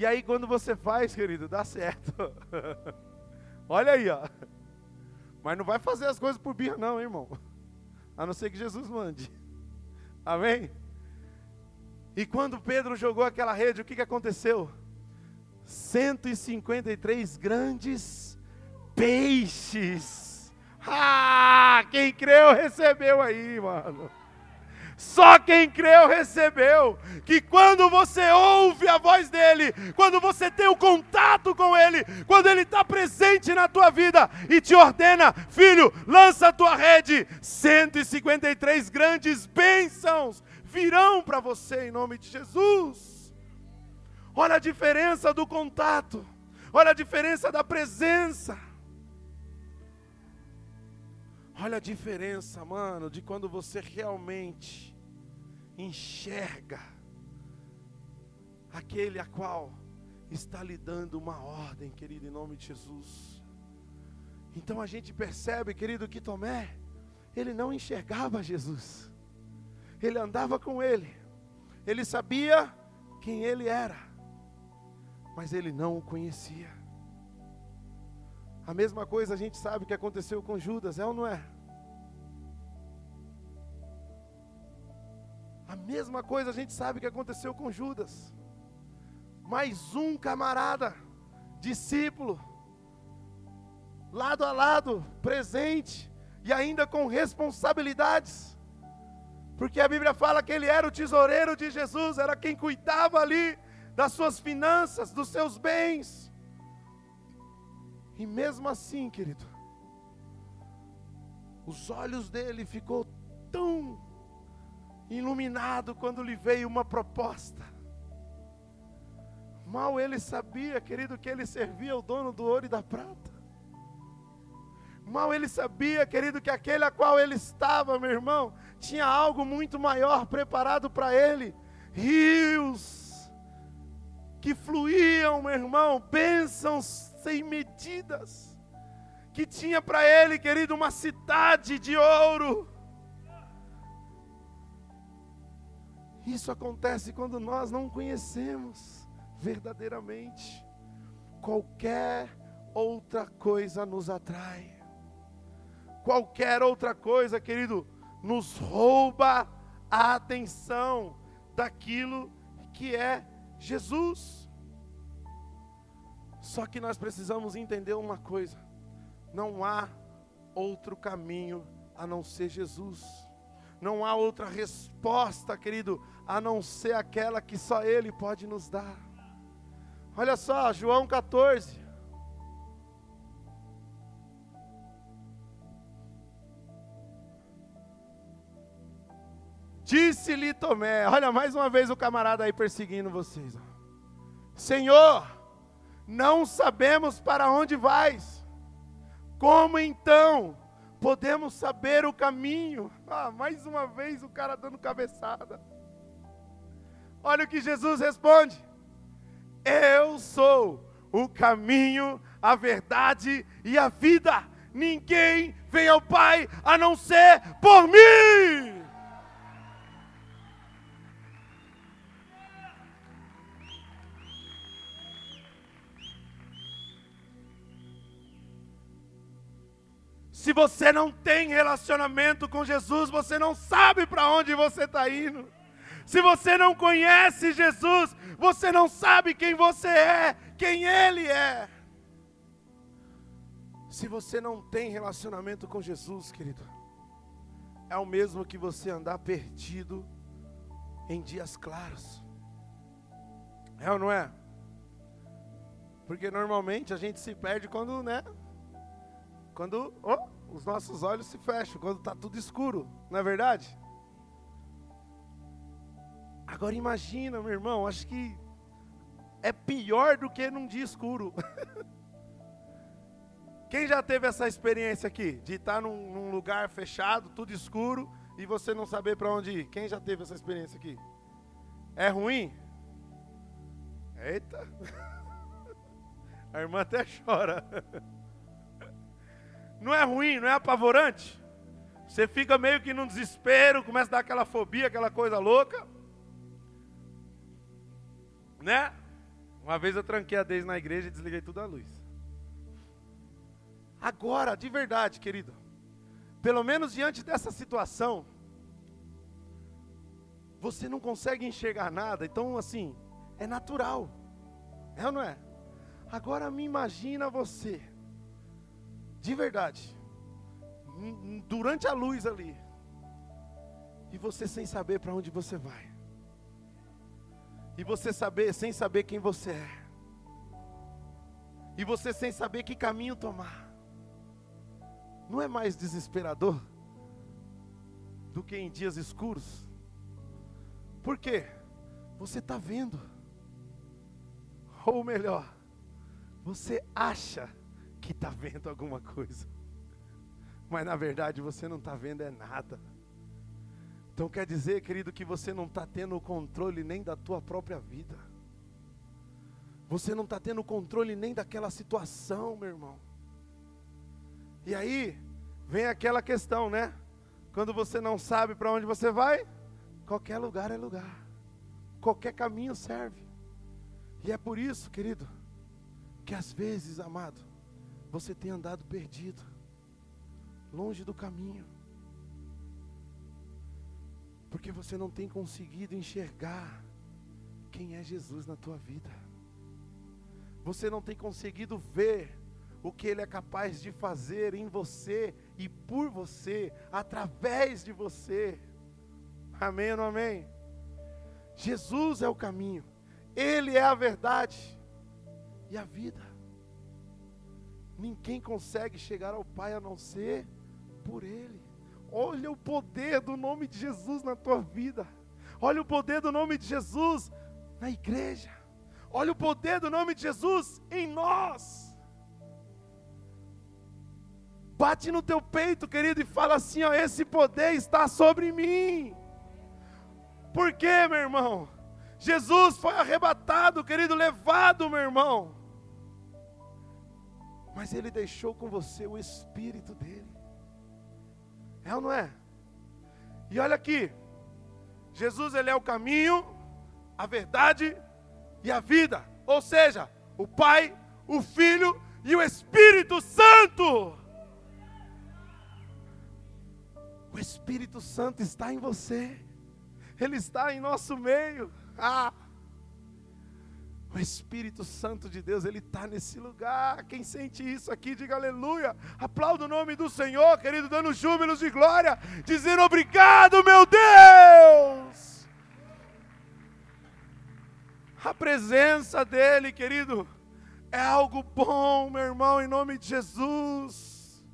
E aí quando você faz, querido, dá certo. Olha aí, ó. Mas não vai fazer as coisas por birra não, hein, irmão. A não ser que Jesus mande. Amém? E quando Pedro jogou aquela rede, o que, que aconteceu? 153 grandes peixes. Ah, quem creu recebeu aí, mano. Só quem creu recebeu. Que quando você ouve a voz dele, quando você tem o contato com ele, quando ele está presente na tua vida e te ordena, filho, lança a tua rede. 153 grandes bênçãos virão para você em nome de Jesus. Olha a diferença do contato, olha a diferença da presença. Olha a diferença, mano, de quando você realmente enxerga aquele a qual está lhe dando uma ordem, querido, em nome de Jesus. Então a gente percebe, querido, que Tomé, ele não enxergava Jesus, ele andava com ele, ele sabia quem ele era, mas ele não o conhecia. A mesma coisa a gente sabe que aconteceu com Judas, é ou não é? A mesma coisa a gente sabe que aconteceu com Judas. Mais um camarada, discípulo, lado a lado, presente e ainda com responsabilidades. Porque a Bíblia fala que ele era o tesoureiro de Jesus, era quem cuidava ali das suas finanças, dos seus bens. E mesmo assim, querido, os olhos dele ficou tão iluminado quando lhe veio uma proposta. Mal ele sabia, querido, que ele servia o dono do ouro e da prata. Mal ele sabia, querido, que aquele a qual ele estava, meu irmão, tinha algo muito maior preparado para ele. Rios que fluíam, meu irmão, bênçãos sem medidas, que tinha para ele, querido, uma cidade de ouro. Isso acontece quando nós não conhecemos verdadeiramente. Qualquer outra coisa nos atrai. Qualquer outra coisa, querido, nos rouba a atenção daquilo que é Jesus. Só que nós precisamos entender uma coisa: não há outro caminho a não ser Jesus. Não há outra resposta, querido, a não ser aquela que só Ele pode nos dar. Olha só, João 14. Disse-lhe Tomé, olha mais uma vez o camarada aí perseguindo vocês. Senhor, não sabemos para onde vais. Como então podemos saber o caminho? Ah, mais uma vez o cara dando cabeçada. Olha o que Jesus responde: Eu sou o caminho, a verdade e a vida. Ninguém vem ao Pai a não ser por mim. Se você não tem relacionamento com Jesus, você não sabe para onde você está indo. Se você não conhece Jesus, você não sabe quem você é, quem Ele é. Se você não tem relacionamento com Jesus, querido, é o mesmo que você andar perdido em dias claros. É ou não é? Porque normalmente a gente se perde quando, né? Quando oh, os nossos olhos se fecham, quando está tudo escuro, não é verdade? Agora imagina, meu irmão, acho que é pior do que num dia escuro. Quem já teve essa experiência aqui? De estar num, num lugar fechado, tudo escuro, e você não saber para onde ir? Quem já teve essa experiência aqui? É ruim? Eita! A irmã até chora. Não é ruim, não é apavorante? Você fica meio que num desespero, começa a dar aquela fobia, aquela coisa louca. Né? Uma vez eu tranquei a Deise na igreja e desliguei tudo a luz. Agora, de verdade, querido, pelo menos diante dessa situação, você não consegue enxergar nada, então assim, é natural. É ou não é? Agora me imagina você, de verdade, durante a luz ali, e você sem saber para onde você vai. E você saber, sem saber quem você é. E você sem saber que caminho tomar. Não é mais desesperador do que em dias escuros? Por quê? Você está vendo. Ou melhor, você acha que está vendo alguma coisa. Mas na verdade você não está vendo é nada. Então quer dizer, querido, que você não está tendo o controle nem da tua própria vida. Você não está tendo o controle nem daquela situação, meu irmão. E aí, vem aquela questão, né? Quando você não sabe para onde você vai, qualquer lugar é lugar. Qualquer caminho serve. E é por isso, querido, que às vezes, amado, você tem andado perdido, longe do caminho porque você não tem conseguido enxergar quem é Jesus na tua vida. Você não tem conseguido ver o que Ele é capaz de fazer em você e por você, através de você. Amém ou não amém? Jesus é o caminho, Ele é a verdade e a vida. Ninguém consegue chegar ao Pai a não ser por Ele. Olha o poder do nome de Jesus na tua vida. Olha o poder do nome de Jesus na igreja. Olha o poder do nome de Jesus em nós. Bate no teu peito, querido, e fala assim: ó, esse poder está sobre mim. Por quê, meu irmão? Jesus foi arrebatado, querido, levado, meu irmão. Mas ele deixou com você o espírito dele. É ou não é? E olha aqui, Jesus ele é o caminho, a verdade e a vida. Ou seja, o Pai, o Filho e o Espírito Santo. O Espírito Santo está em você. Ele está em nosso meio. Ah! O Espírito Santo de Deus, Ele está nesse lugar. Quem sente isso aqui, diga aleluia. Aplauda o nome do Senhor, querido, dando júbilos de glória, dizendo obrigado, meu Deus. A presença dEle, querido, é algo bom, meu irmão, em nome de Jesus.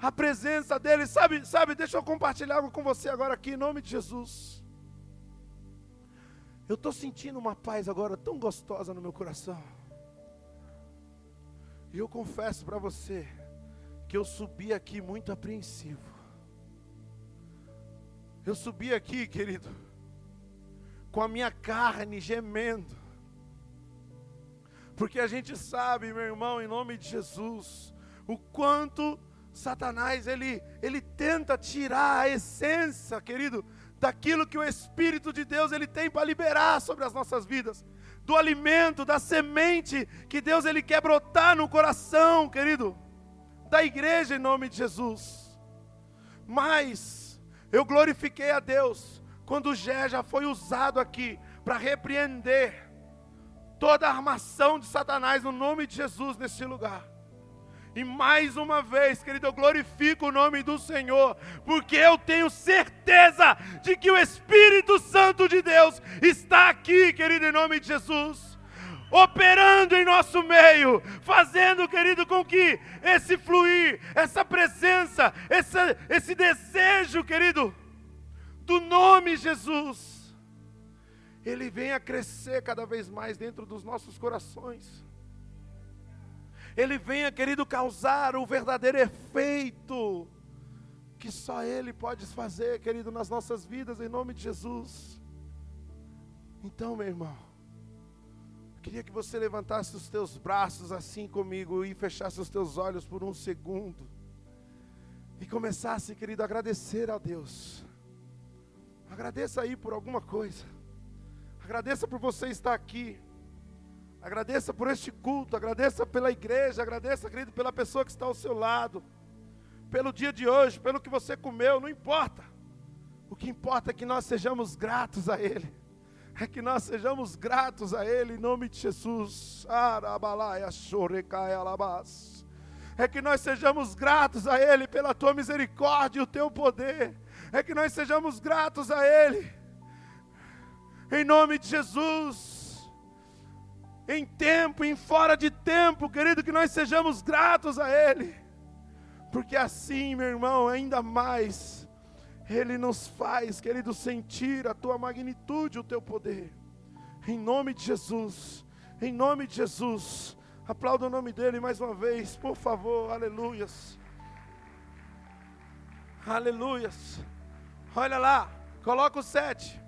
A presença dEle, sabe, sabe, deixa eu compartilhar algo com você agora aqui, em nome de Jesus. Eu estou sentindo uma paz agora tão gostosa no meu coração. E eu confesso para você que eu subi aqui muito apreensivo. Eu subi aqui, querido, com a minha carne gemendo. Porque a gente sabe, meu irmão, em nome de Jesus, o quanto Satanás ele ele tenta tirar a essência, querido, daquilo que o Espírito de Deus ele tem para liberar sobre as nossas vidas, do alimento, da semente que Deus ele quer brotar no coração, querido, da igreja em nome de Jesus. Mas eu glorifiquei a Deus quando Gé já foi usado aqui para repreender toda a armação de Satanás no nome de Jesus neste lugar. E mais uma vez, querido, eu glorifico o nome do Senhor, porque eu tenho certeza de que o Espírito Santo de Deus está aqui, querido, em nome de Jesus, operando em nosso meio, fazendo, querido, com que esse fluir, essa presença, esse, esse desejo, querido, do nome Jesus, ele venha crescer cada vez mais dentro dos nossos corações. Ele venha, querido, causar o verdadeiro efeito que só Ele pode fazer, querido, nas nossas vidas, em nome de Jesus. Então, meu irmão, eu queria que você levantasse os teus braços assim comigo e fechasse os teus olhos por um segundo e começasse, querido, a agradecer a Deus. Agradeça aí por alguma coisa. Agradeça por você estar aqui. Agradeça por este culto, agradeça pela igreja, agradeça, querido, pela pessoa que está ao seu lado, pelo dia de hoje, pelo que você comeu, não importa. O que importa é que nós sejamos gratos a Ele, é que nós sejamos gratos a Ele em nome de Jesus. É que nós sejamos gratos a Ele pela Tua misericórdia e o Teu poder, é que nós sejamos gratos a Ele, em nome de Jesus em tempo, em fora de tempo, querido, que nós sejamos gratos a Ele, porque assim, meu irmão, ainda mais, Ele nos faz, querido, sentir a Tua magnitude, o Teu poder, em nome de Jesus, em nome de Jesus, aplauda o nome dEle mais uma vez, por favor, aleluias, aleluias, olha lá, coloca o sete.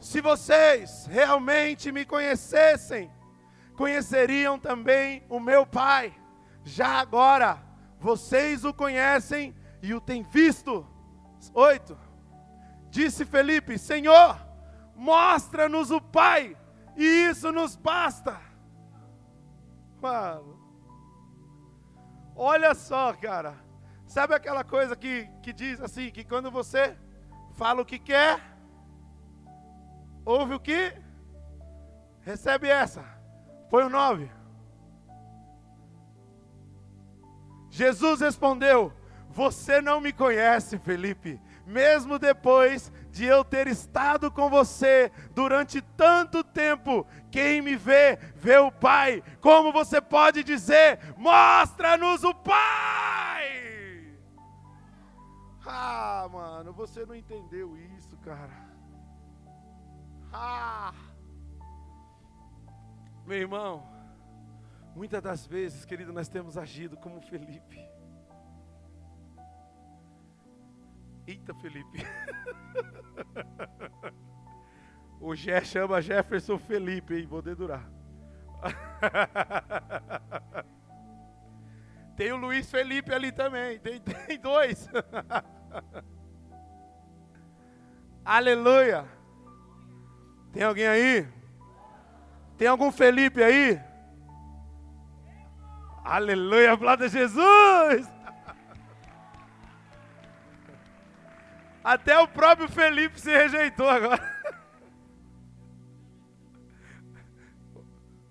Se vocês realmente me conhecessem, conheceriam também o meu Pai. Já agora, vocês o conhecem e o têm visto. Oito. Disse Felipe: Senhor, mostra-nos o Pai, e isso nos basta. Mano, olha só, cara. Sabe aquela coisa que, que diz assim: que quando você fala o que quer, Ouve o que? Recebe essa. Foi o nove. Jesus respondeu: Você não me conhece, Felipe, mesmo depois de eu ter estado com você durante tanto tempo. Quem me vê, vê o Pai. Como você pode dizer: Mostra-nos o Pai? Ah, mano, você não entendeu isso, cara. Ah! Meu irmão, muitas das vezes, querido, nós temos agido como Felipe. Eita, Felipe. o Gé chama Jefferson Felipe, hein? Vou dedurar. tem o Luiz Felipe ali também. Tem, tem dois. Aleluia. Tem alguém aí? Tem algum Felipe aí? Aleluia, aplauda Jesus! Até o próprio Felipe se rejeitou agora.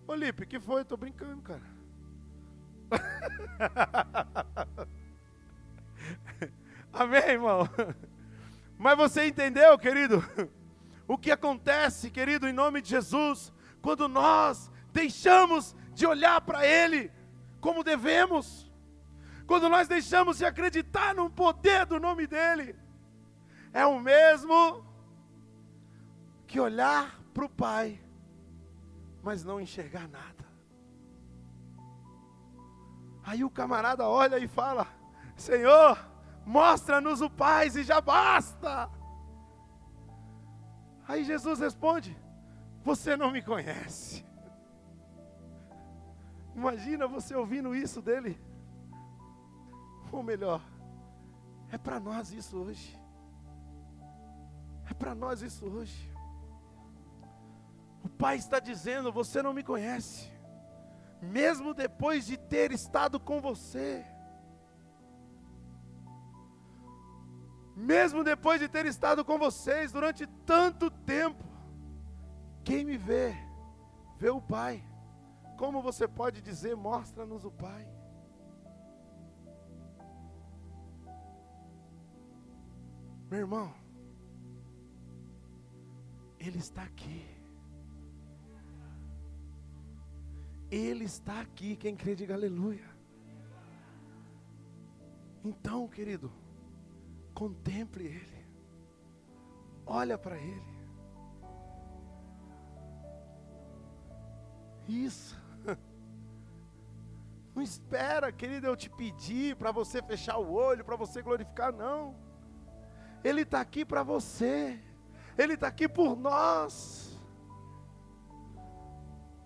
Ô Lipe, que foi? Tô brincando, cara. Amém, irmão? Mas você entendeu, querido? O que acontece, querido, em nome de Jesus, quando nós deixamos de olhar para Ele como devemos, quando nós deixamos de acreditar no poder do nome dEle, é o mesmo que olhar para o Pai, mas não enxergar nada. Aí o camarada olha e fala: Senhor, mostra-nos o Pai e já basta. Aí Jesus responde: Você não me conhece. Imagina você ouvindo isso dele. Ou melhor, é para nós isso hoje. É para nós isso hoje. O Pai está dizendo: Você não me conhece, mesmo depois de ter estado com você. Mesmo depois de ter estado com vocês durante tanto tempo, quem me vê, vê o Pai. Como você pode dizer, mostra-nos o Pai? Meu irmão, Ele está aqui. Ele está aqui. Quem crê, diga aleluia. Então, querido, Contemple Ele. Olha para Ele. Isso. Não espera, querido, eu te pedir para você fechar o olho, para você glorificar, não. Ele está aqui para você. Ele está aqui por nós.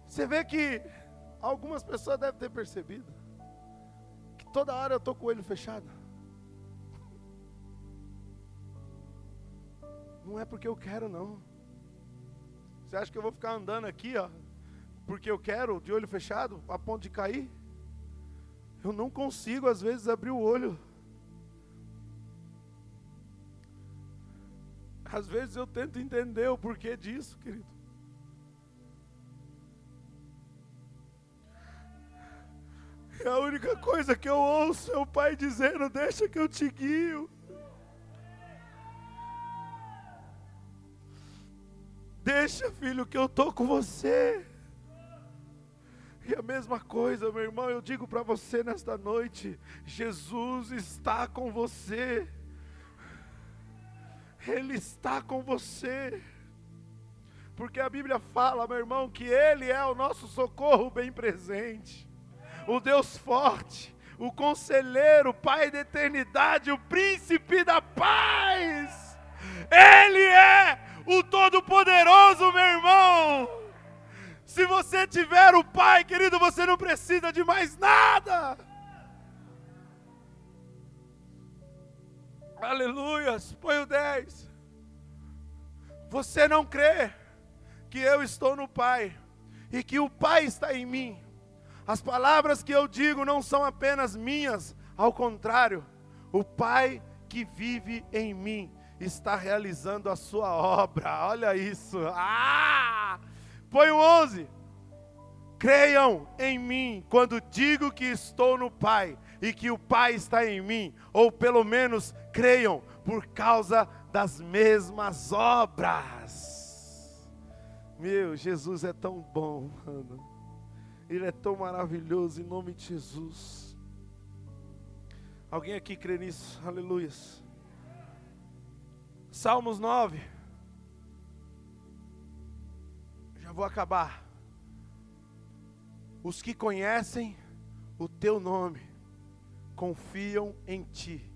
Você vê que algumas pessoas devem ter percebido que toda hora eu estou com o olho fechado. Não é porque eu quero, não. Você acha que eu vou ficar andando aqui, ó, porque eu quero, de olho fechado, a ponto de cair? Eu não consigo, às vezes, abrir o olho. Às vezes eu tento entender o porquê disso, querido. E a única coisa que eu ouço é o pai dizendo: Deixa que eu te guio. Deixa, filho, que eu estou com você. E a mesma coisa, meu irmão, eu digo para você nesta noite: Jesus está com você. Ele está com você. Porque a Bíblia fala, meu irmão, que Ele é o nosso socorro bem presente, o Deus forte, o conselheiro, o Pai da eternidade, o príncipe da paz. Ele é o Todo-Poderoso, meu irmão. Se você tiver o Pai, querido, você não precisa de mais nada. Aleluias. Põe o 10. Você não crê que eu estou no Pai e que o Pai está em mim. As palavras que eu digo não são apenas minhas, ao contrário, o Pai que vive em mim está realizando a sua obra. Olha isso. Ah! Põe o 11. Creiam em mim quando digo que estou no Pai e que o Pai está em mim, ou pelo menos creiam por causa das mesmas obras. Meu, Jesus é tão bom, mano. Ele é tão maravilhoso em nome de Jesus. Alguém aqui crê nisso? Aleluias. Salmos 9. Já vou acabar. Os que conhecem o teu nome confiam em ti,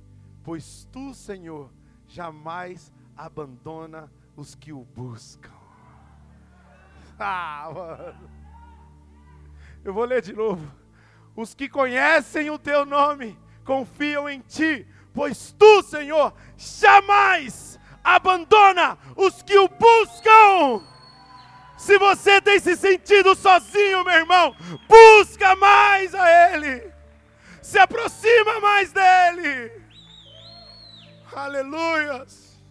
pois tu, Senhor, jamais abandona os que o buscam. Ah, mano. Eu vou ler de novo. Os que conhecem o teu nome confiam em ti, pois tu, Senhor, jamais abandona os que o buscam. Se você tem se sentido sozinho, meu irmão, busca mais a Ele, se aproxima mais dEle. Aleluias.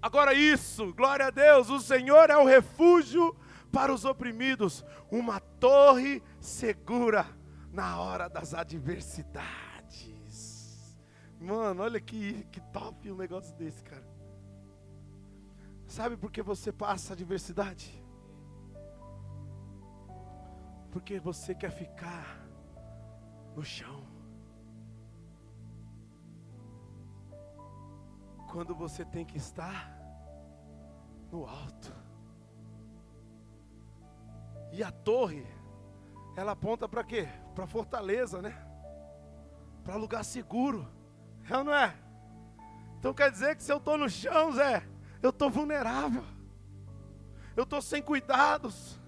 Agora, isso, glória a Deus, o Senhor é o refúgio para os oprimidos, uma torre segura na hora das adversidades. Mano, olha que, que top um negócio desse, cara. Sabe por que você passa adversidade? Porque você quer ficar no chão. Quando você tem que estar no alto. E a torre, ela aponta para quê? Para fortaleza, né? Para lugar seguro. É ou não é? Então quer dizer que se eu estou no chão, Zé, eu estou vulnerável, eu estou sem cuidados,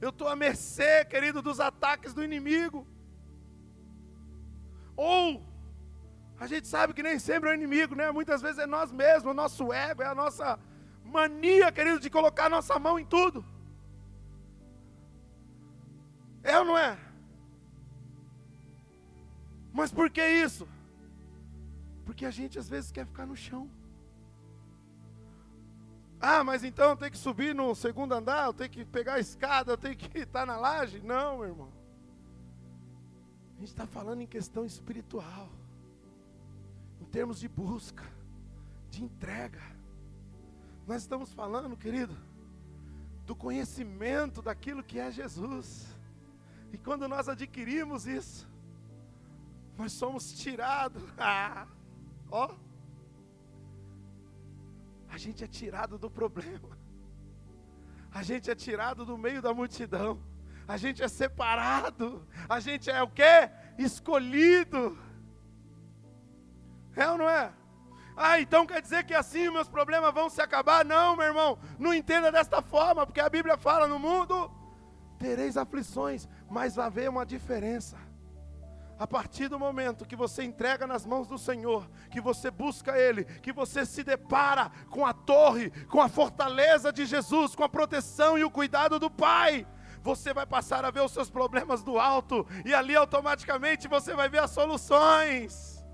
eu estou à mercê, querido, dos ataques do inimigo. Ou, a gente sabe que nem sempre é o inimigo, né? Muitas vezes é nós mesmos, é o nosso ego, é a nossa mania, querido, de colocar nossa mão em tudo. É ou não é? Mas por que isso? Porque a gente às vezes quer ficar no chão. Ah, mas então eu tenho que subir no segundo andar, eu tenho que pegar a escada, eu tenho que estar na laje? Não, meu irmão. A gente está falando em questão espiritual, em termos de busca, de entrega. Nós estamos falando, querido, do conhecimento daquilo que é Jesus. E quando nós adquirimos isso, nós somos tirados. Ó a gente é tirado do problema. a gente é tirado do meio da multidão, a gente é separado, a gente é o quê? Escolhido. É ou não é? Ah, então quer dizer que assim meus problemas vão se acabar? Não, meu irmão, não entenda desta forma, porque a Bíblia fala no mundo tereis aflições, mas vai haver uma diferença. A partir do momento que você entrega nas mãos do Senhor, que você busca Ele, que você se depara com a torre, com a fortaleza de Jesus, com a proteção e o cuidado do Pai, você vai passar a ver os seus problemas do alto, e ali automaticamente você vai ver as soluções.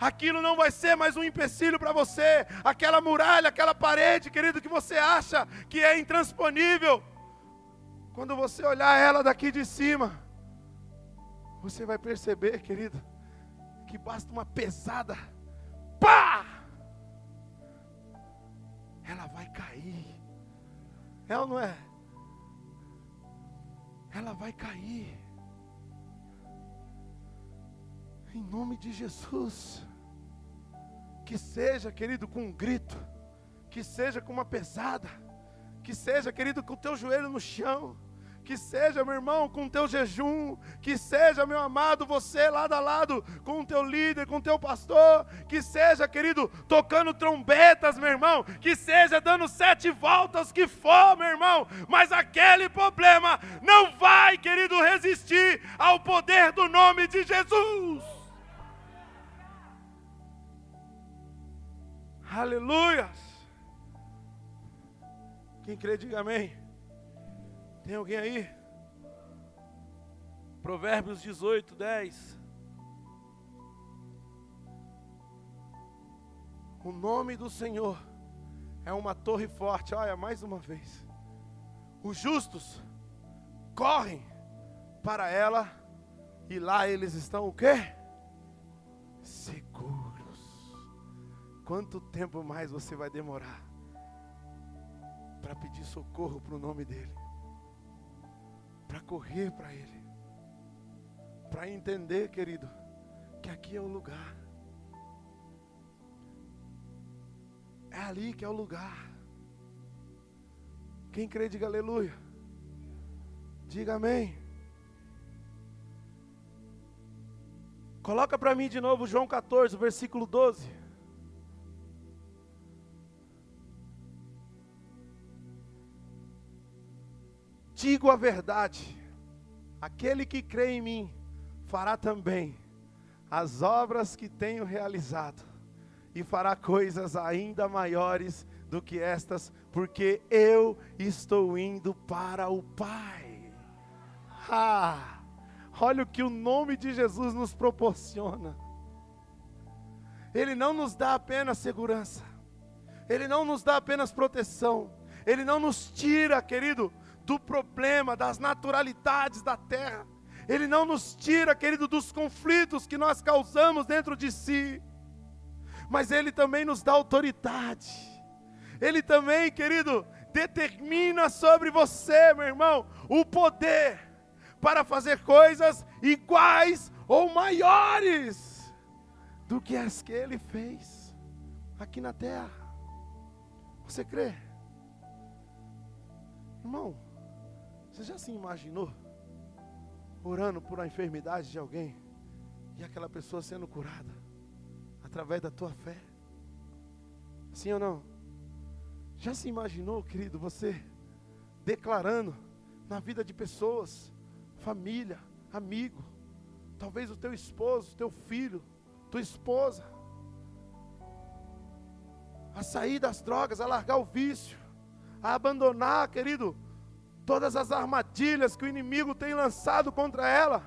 Aquilo não vai ser mais um empecilho para você, aquela muralha, aquela parede, querido, que você acha que é intransponível. Quando você olhar ela daqui de cima, você vai perceber, querido, que basta uma pesada, pá! Ela vai cair. É ou não é? Ela vai cair. Em nome de Jesus. Que seja, querido, com um grito. Que seja com uma pesada. Que seja, querido, com o teu joelho no chão que seja, meu irmão, com o teu jejum, que seja, meu amado, você lado a lado com o teu líder, com o teu pastor, que seja, querido, tocando trombetas, meu irmão, que seja dando sete voltas, que for, meu irmão, mas aquele problema não vai, querido, resistir ao poder do nome de Jesus. Aleluia. Quem crê, diga amém. Tem alguém aí? Provérbios 18, 10. O nome do Senhor é uma torre forte. Olha, mais uma vez. Os justos correm para ela e lá eles estão o quê? Seguros. Quanto tempo mais você vai demorar para pedir socorro para o nome dele? Para correr para Ele, para entender, querido, que aqui é o lugar. É ali que é o lugar. Quem crê, diga aleluia. Diga amém. Coloca para mim de novo João 14, versículo 12. Digo a verdade: aquele que crê em mim fará também as obras que tenho realizado, e fará coisas ainda maiores do que estas, porque eu estou indo para o Pai. Ah, olha o que o nome de Jesus nos proporciona. Ele não nos dá apenas segurança, Ele não nos dá apenas proteção, Ele não nos tira, querido, do problema, das naturalidades da terra. Ele não nos tira, querido, dos conflitos que nós causamos dentro de si, mas Ele também nos dá autoridade. Ele também, querido, determina sobre você, meu irmão, o poder para fazer coisas iguais ou maiores do que as que Ele fez aqui na terra. Você crê? Irmão, você já se imaginou orando por uma enfermidade de alguém e aquela pessoa sendo curada através da tua fé? Sim ou não? Já se imaginou, querido, você declarando na vida de pessoas, família, amigo, talvez o teu esposo, teu filho, tua esposa, a sair das drogas, a largar o vício, a abandonar, querido, todas as armadilhas que o inimigo tem lançado contra ela.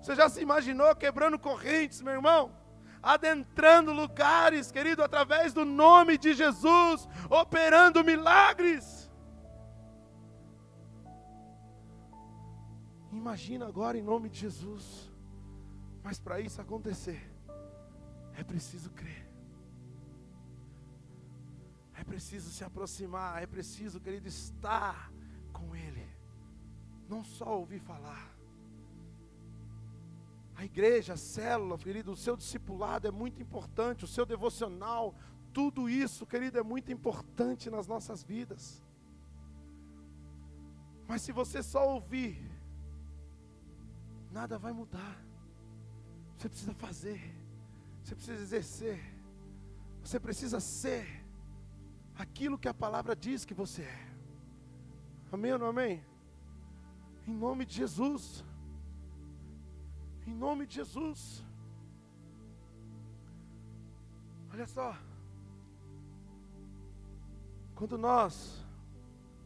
Você já se imaginou quebrando correntes, meu irmão? Adentrando lugares, querido, através do nome de Jesus, operando milagres. Imagina agora em nome de Jesus. Mas para isso acontecer, é preciso crer. É preciso se aproximar, é preciso, querido, estar não só ouvir falar. A igreja, a célula, querido, o seu discipulado é muito importante, o seu devocional, tudo isso, querido, é muito importante nas nossas vidas. Mas se você só ouvir, nada vai mudar. Você precisa fazer, você precisa exercer, você precisa ser aquilo que a palavra diz que você é. Amém ou não amém? Em nome de Jesus. Em nome de Jesus. Olha só. Quando nós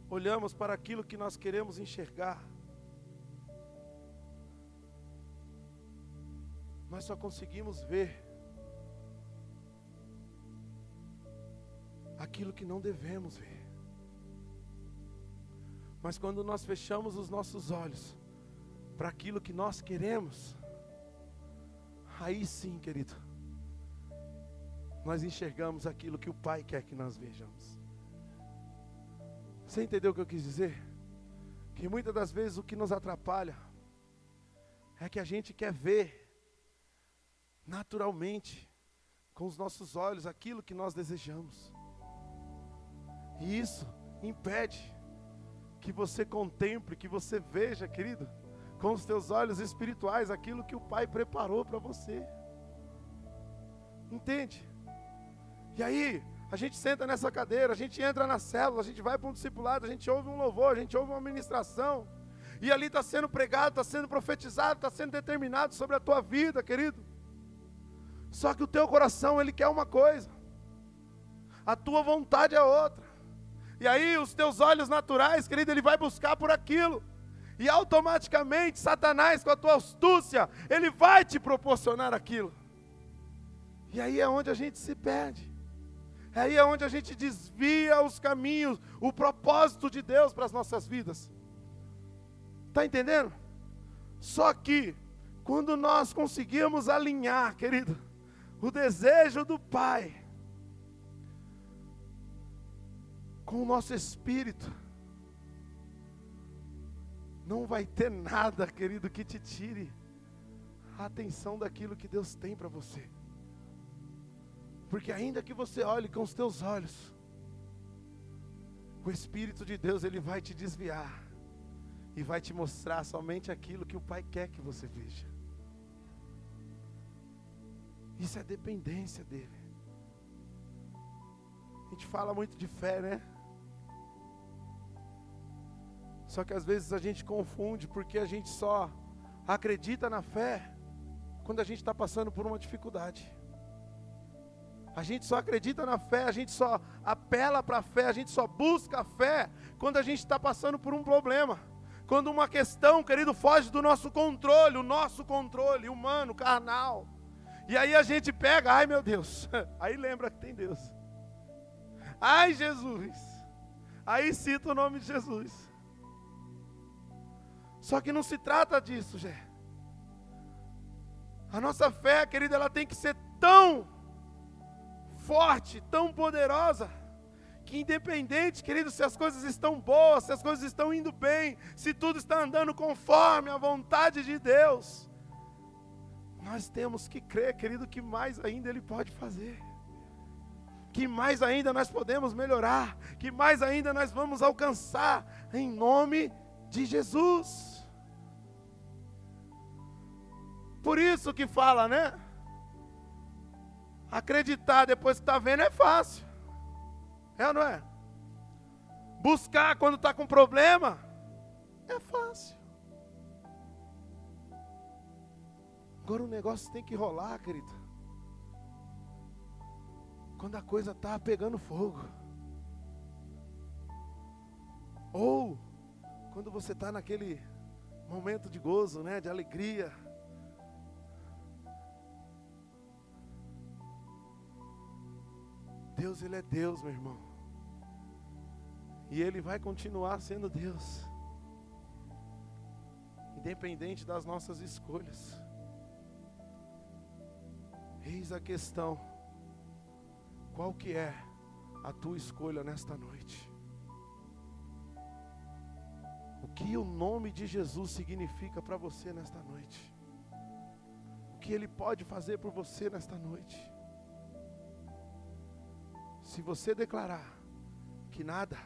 olhamos para aquilo que nós queremos enxergar, nós só conseguimos ver aquilo que não devemos ver. Mas quando nós fechamos os nossos olhos para aquilo que nós queremos, aí sim, querido, nós enxergamos aquilo que o Pai quer que nós vejamos. Você entendeu o que eu quis dizer? Que muitas das vezes o que nos atrapalha é que a gente quer ver naturalmente, com os nossos olhos, aquilo que nós desejamos. E isso impede que você contemple, que você veja, querido, com os teus olhos espirituais aquilo que o Pai preparou para você. Entende? E aí, a gente senta nessa cadeira, a gente entra na célula, a gente vai para um discipulado, a gente ouve um louvor, a gente ouve uma ministração, e ali está sendo pregado, está sendo profetizado, está sendo determinado sobre a tua vida, querido. Só que o teu coração, ele quer uma coisa, a tua vontade é outra. E aí os teus olhos naturais, querido, ele vai buscar por aquilo. E automaticamente Satanás, com a tua astúcia, ele vai te proporcionar aquilo. E aí é onde a gente se perde. Aí é onde a gente desvia os caminhos, o propósito de Deus para as nossas vidas. Está entendendo? Só que, quando nós conseguimos alinhar, querido, o desejo do Pai com o nosso espírito, não vai ter nada, querido, que te tire a atenção daquilo que Deus tem para você. Porque ainda que você olhe com os teus olhos, o Espírito de Deus ele vai te desviar e vai te mostrar somente aquilo que o Pai quer que você veja. Isso é dependência dele. A gente fala muito de fé, né? Só que às vezes a gente confunde porque a gente só acredita na fé quando a gente está passando por uma dificuldade. A gente só acredita na fé, a gente só apela para a fé, a gente só busca a fé quando a gente está passando por um problema. Quando uma questão, querido, foge do nosso controle, o nosso controle humano, carnal. E aí a gente pega, ai meu Deus, aí lembra que tem Deus. Ai Jesus, aí cita o nome de Jesus. Só que não se trata disso, Jé. A nossa fé, querida, ela tem que ser tão forte, tão poderosa, que independente, querido, se as coisas estão boas, se as coisas estão indo bem, se tudo está andando conforme a vontade de Deus, nós temos que crer, querido, que mais ainda Ele pode fazer. Que mais ainda nós podemos melhorar, que mais ainda nós vamos alcançar, em nome de Jesus. Por isso que fala, né? Acreditar depois que está vendo é fácil. É ou não é? Buscar quando está com problema é fácil. Agora o negócio tem que rolar, querido. Quando a coisa está pegando fogo. Ou quando você está naquele momento de gozo, né, de alegria. Deus, Ele é Deus, meu irmão. E Ele vai continuar sendo Deus. Independente das nossas escolhas. Eis a questão: qual que é a tua escolha nesta noite? O que o nome de Jesus significa para você nesta noite? O que Ele pode fazer por você nesta noite? Se você declarar que nada,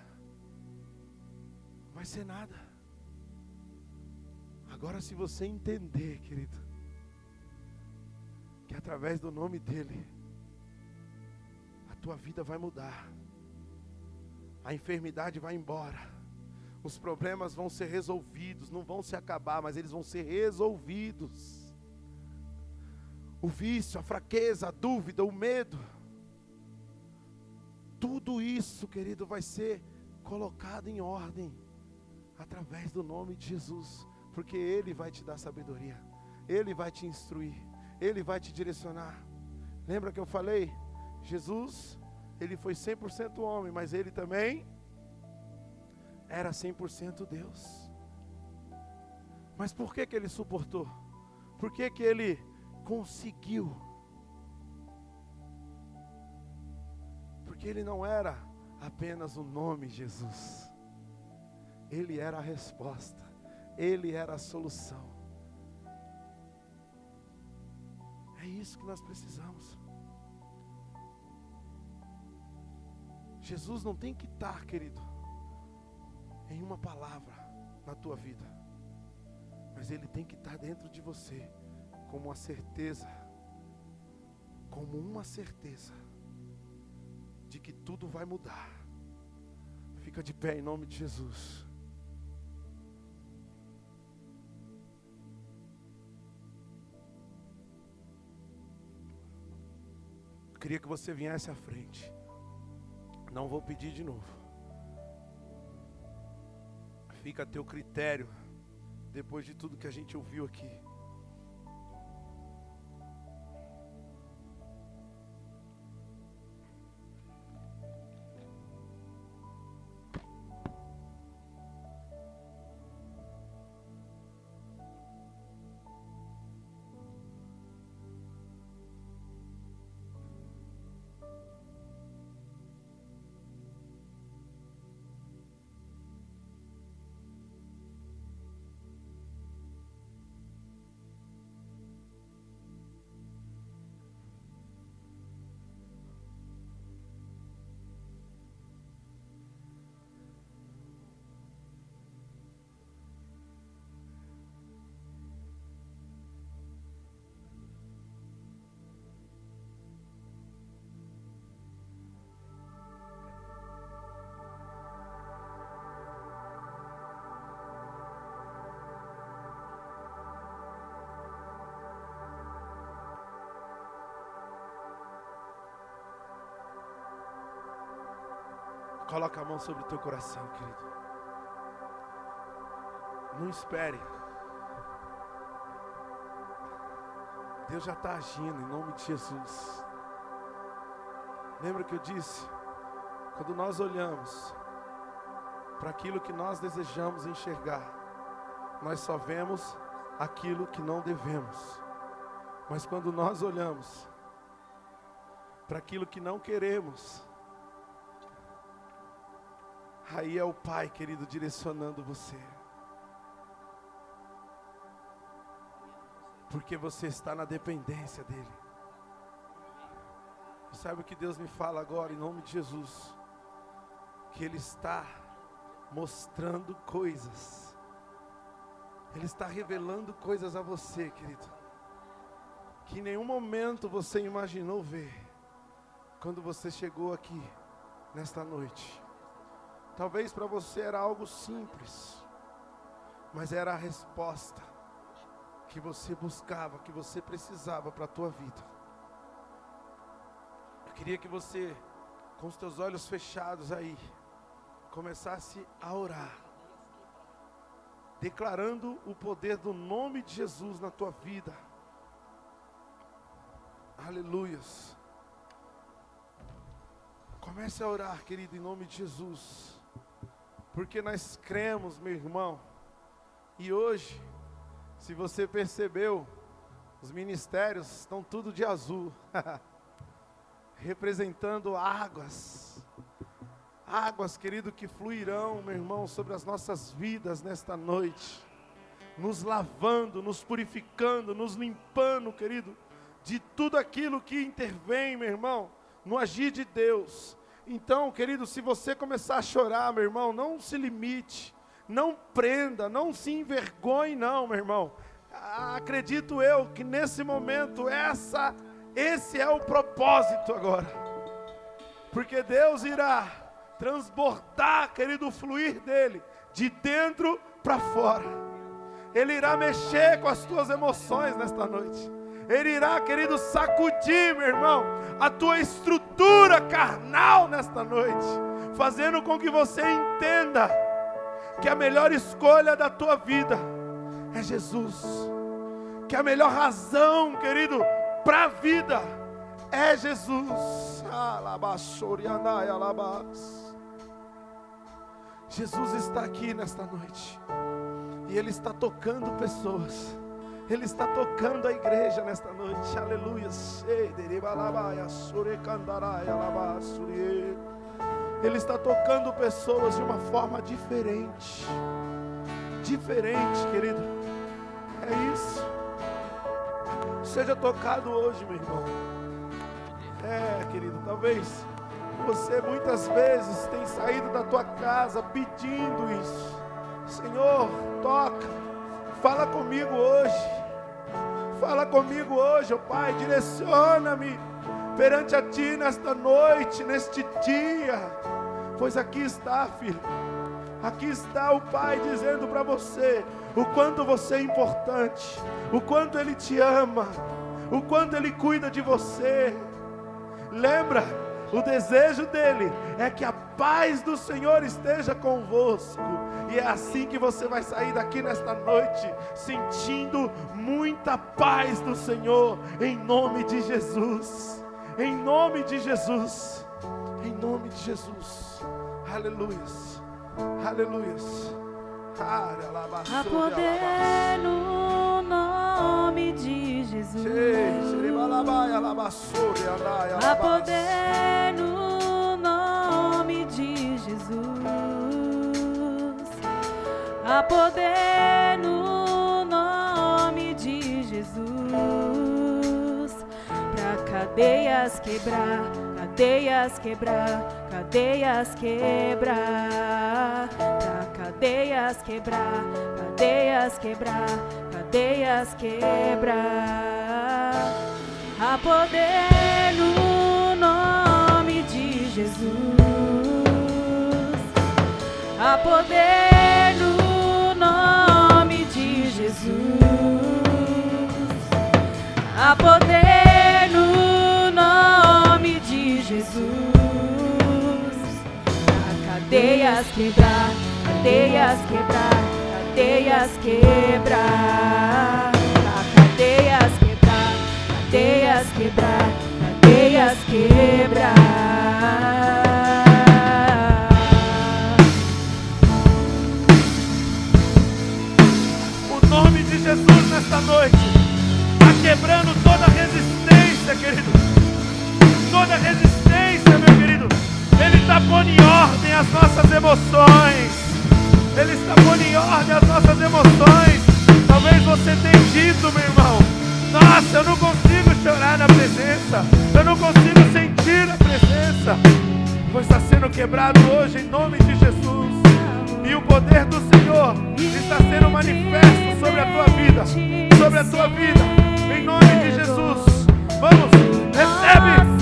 vai ser nada. Agora, se você entender, querido, que através do nome dEle, a tua vida vai mudar, a enfermidade vai embora, os problemas vão ser resolvidos, não vão se acabar, mas eles vão ser resolvidos. O vício, a fraqueza, a dúvida, o medo, tudo isso, querido, vai ser colocado em ordem através do nome de Jesus, porque Ele vai te dar sabedoria, Ele vai te instruir, Ele vai te direcionar. Lembra que eu falei? Jesus, Ele foi 100% homem, mas Ele também era 100% Deus. Mas por que, que Ele suportou? Por que, que Ele conseguiu? Porque Ele não era apenas o nome Jesus. Ele era a resposta, Ele era a solução. É isso que nós precisamos. Jesus não tem que estar, querido, em uma palavra na tua vida, mas Ele tem que estar dentro de você, como uma certeza, como uma certeza de que tudo vai mudar. Fica de pé em nome de Jesus. Eu queria que você viesse à frente. Não vou pedir de novo. Fica a teu critério, depois de tudo que a gente ouviu aqui. Coloca a mão sobre o teu coração, querido. Não espere. Deus já está agindo em nome de Jesus. Lembra que eu disse? Quando nós olhamos para aquilo que nós desejamos enxergar, nós só vemos aquilo que não devemos. Mas quando nós olhamos para aquilo que não queremos, Aí é o Pai, querido, direcionando você. Porque você está na dependência dEle. Sabe o que Deus me fala agora, em nome de Jesus? Que Ele está mostrando coisas. Ele está revelando coisas a você, querido. Que em nenhum momento você imaginou ver. Quando você chegou aqui, nesta noite. Talvez para você era algo simples, mas era a resposta que você buscava, que você precisava para a tua vida. Eu queria que você, com os teus olhos fechados aí, começasse a orar, declarando o poder do nome de Jesus na tua vida. Aleluias. Comece a orar, querido, em nome de Jesus porque nós cremos, meu irmão. E hoje, se você percebeu, os ministérios estão tudo de azul, representando águas. Águas, querido, que fluirão, meu irmão, sobre as nossas vidas nesta noite, nos lavando, nos purificando, nos limpando, querido, de tudo aquilo que intervém, meu irmão, no agir de Deus então, querido, se você começar a chorar, meu irmão, não se limite. não prenda, não se envergonhe, não, meu irmão. Acredito eu que nesse momento essa, esse é o propósito agora, porque Deus irá transbordar, querido, fluir dele de dentro para fora. Ele irá mexer com as tuas emoções nesta noite. Ele irá, querido, sacudir, meu irmão, a tua estrutura carnal nesta noite, fazendo com que você entenda que a melhor escolha da tua vida é Jesus. Que a melhor razão, querido, para a vida é Jesus. Jesus está aqui nesta noite. E Ele está tocando pessoas. Ele está tocando a igreja nesta noite. Aleluia. Ele está tocando pessoas de uma forma diferente. Diferente, querido. É isso. Seja tocado hoje, meu irmão. É, querido, talvez você muitas vezes tem saído da tua casa pedindo isso. Senhor, toca. Fala comigo hoje. Fala comigo hoje, ó oh Pai. Direciona-me perante a Ti nesta noite, neste dia. Pois aqui está, filho. Aqui está o Pai dizendo para você o quanto você é importante, o quanto Ele te ama, o quanto Ele cuida de você. Lembra? O desejo dele é que a paz do Senhor esteja convosco. E é assim que você vai sair daqui nesta noite, sentindo muita paz do Senhor, em nome de Jesus. Em nome de Jesus. Em nome de Jesus. Aleluias. Aleluias. Há poder no nome de Jesus. Há poder no nome de Jesus. Há poder no nome de Jesus. Para cadeias quebrar, cadeias quebrar, cadeias quebrar. Pra cadeias quebrar, cadeias quebrar, cadeias quebrar. Há poder no nome de Jesus. Há poder no nome de Jesus. Há poder Jesus. Cadeias quebrar, cadeias quebrar, cadeias quebrar. Cadeias quebrar, cadeias quebrar, cadeias quebrar. Jesus nesta noite está quebrando toda resistência, querido. Toda resistência, está pondo em ordem as nossas emoções. Ele está pondo em ordem as nossas emoções. Talvez você tenha dito, meu irmão. Nossa, eu não consigo chorar na presença. Eu não consigo sentir a presença. Pois está sendo quebrado hoje em nome de Jesus. E o poder do Senhor está sendo manifesto sobre a tua vida. Sobre a tua vida. Em nome de Jesus. Vamos, recebe.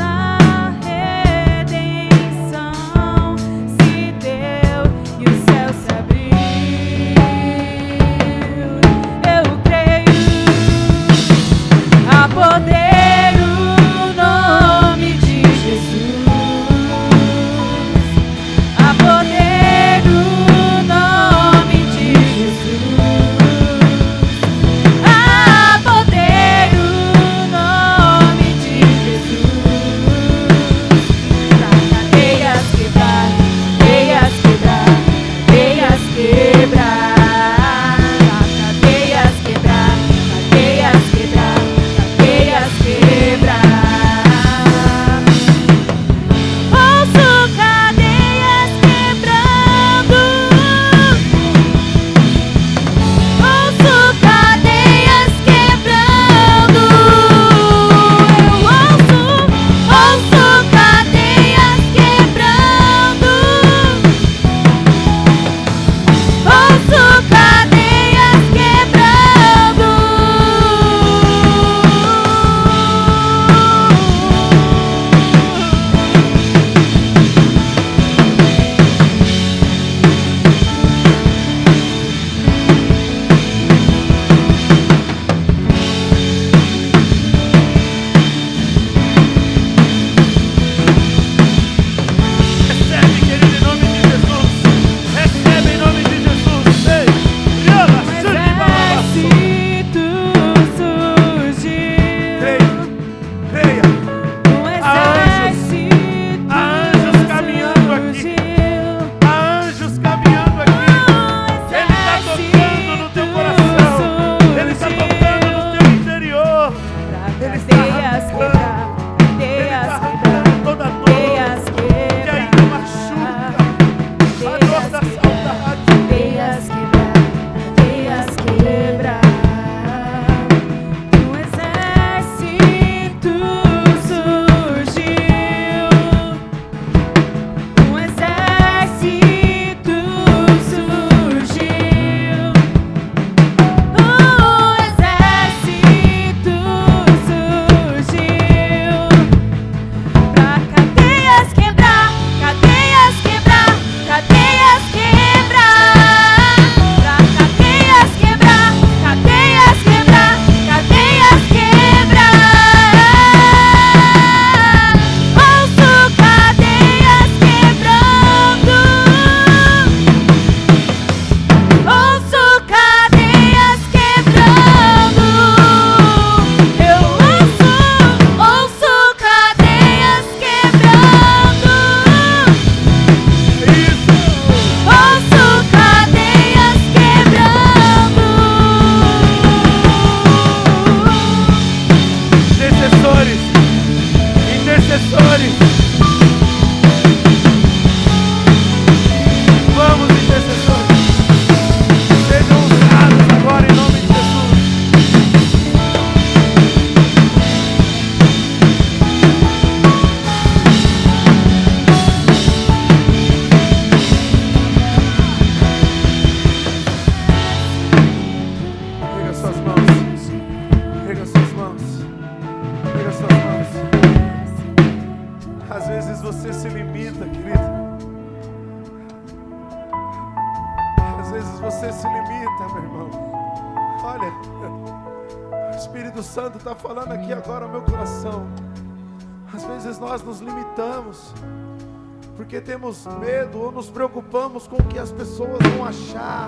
Porque temos medo ou nos preocupamos com o que as pessoas vão achar.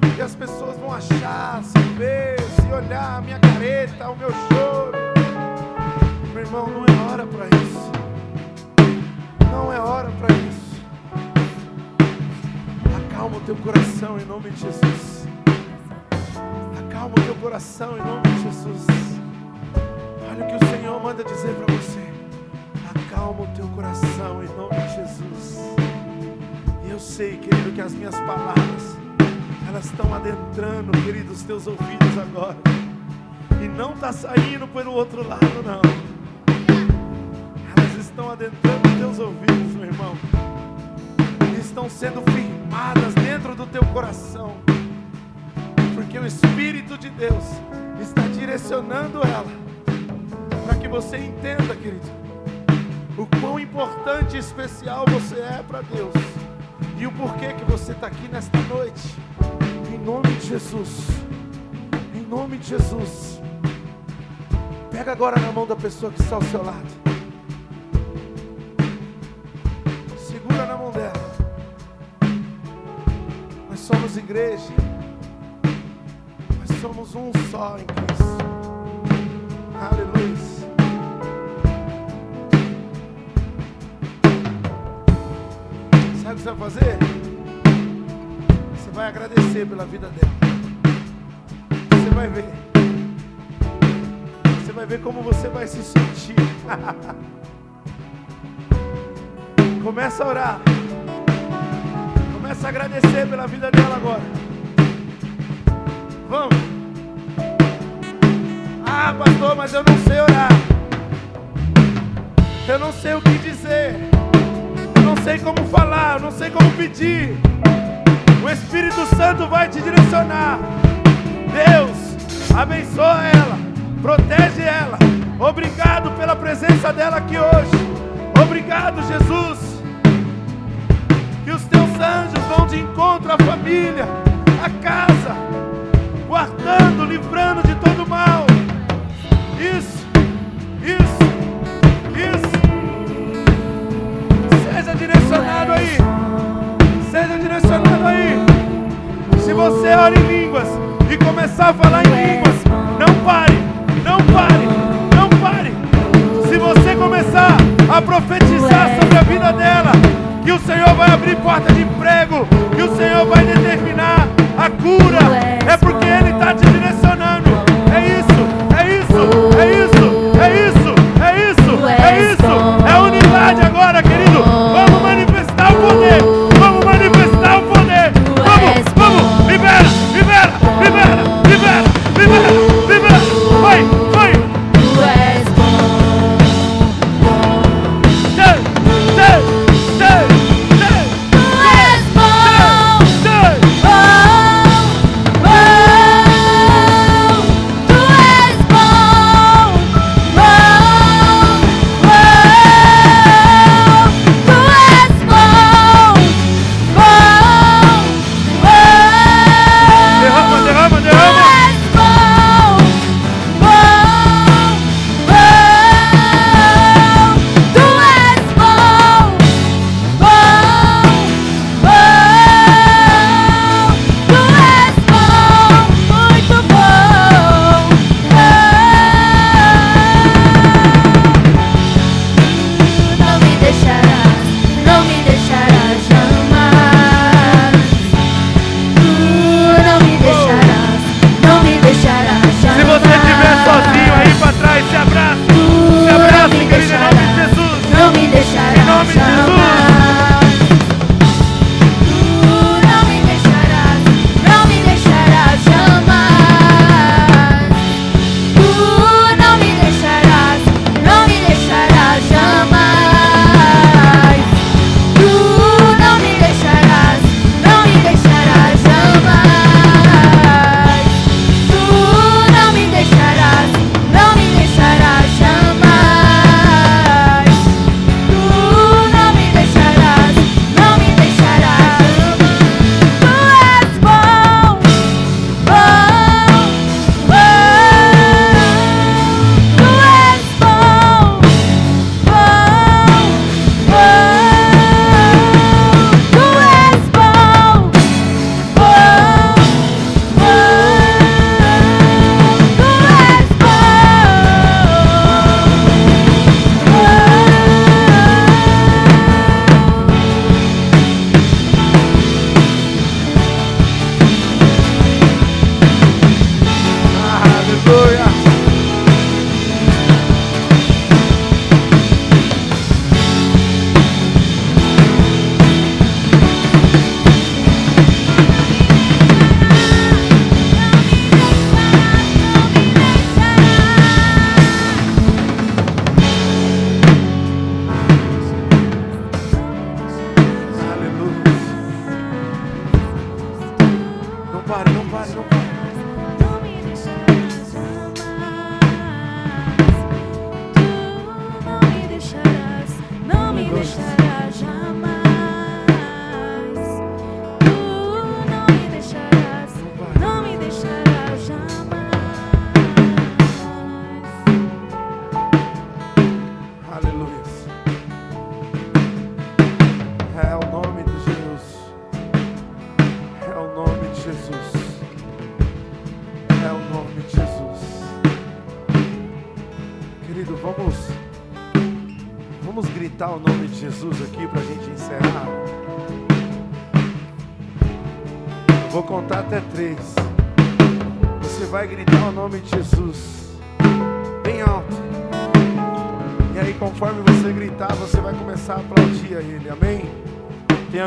O que as pessoas vão achar, se ver, se olhar a minha careta, o meu choro. Meu irmão, não é hora para isso. Não é hora para isso. Acalma o teu coração em nome de Jesus. Acalma o teu coração em nome de Jesus. Senhor manda dizer para você. Acalma o teu coração em nome de Jesus. E eu sei, querido, que as minhas palavras elas estão adentrando, querido, os teus ouvidos agora. E não está saindo pelo outro lado, não. Elas estão adentrando os teus ouvidos, meu irmão. Estão sendo firmadas dentro do teu coração. Porque o Espírito de Deus está direcionando ela. Para que você entenda, querido, o quão importante e especial você é para Deus. E o porquê que você está aqui nesta noite. Em nome de Jesus. Em nome de Jesus. Pega agora na mão da pessoa que está ao seu lado. Segura na mão dela. Nós somos igreja. Nós somos um só em Cristo. Aleluia. Sabe o que você vai fazer? Você vai agradecer pela vida dela. Você vai ver. Você vai ver como você vai se sentir. Começa a orar. Começa a agradecer pela vida dela agora. Vamos. Ah, pastor, mas eu não sei orar. Eu não sei o que dizer. Sei como falar, eu não sei como pedir. O Espírito Santo vai te direcionar. Deus, abençoa ela, protege ela. Obrigado pela presença dela aqui hoje. Obrigado, Jesus. Que os teus anjos vão de encontro à família, à casa, guardando, livrando de todo mal. Isso, você em línguas e começar a falar em línguas, não pare, não pare, não pare. Se você começar a profetizar sobre a vida dela, que o Senhor vai abrir porta de emprego, que o Senhor vai determinar a cura, é porque Ele está te direcionando.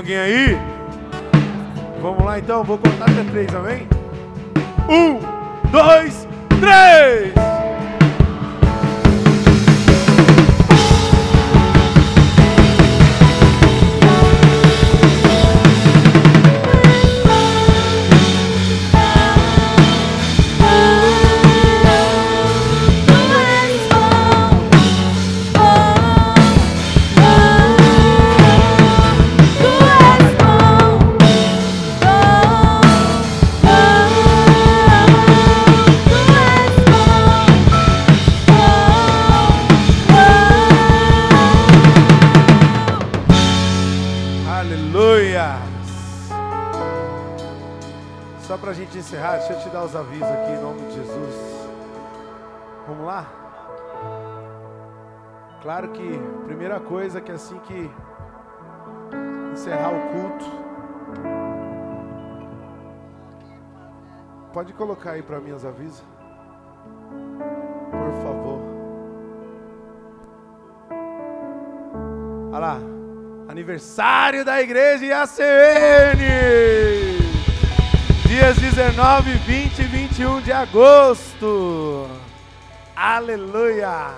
Alguém aí? Pode colocar aí para mim os avisos, por favor. Olha lá, aniversário da igreja IACN, dias 19, 20 e 21 de agosto. Aleluia!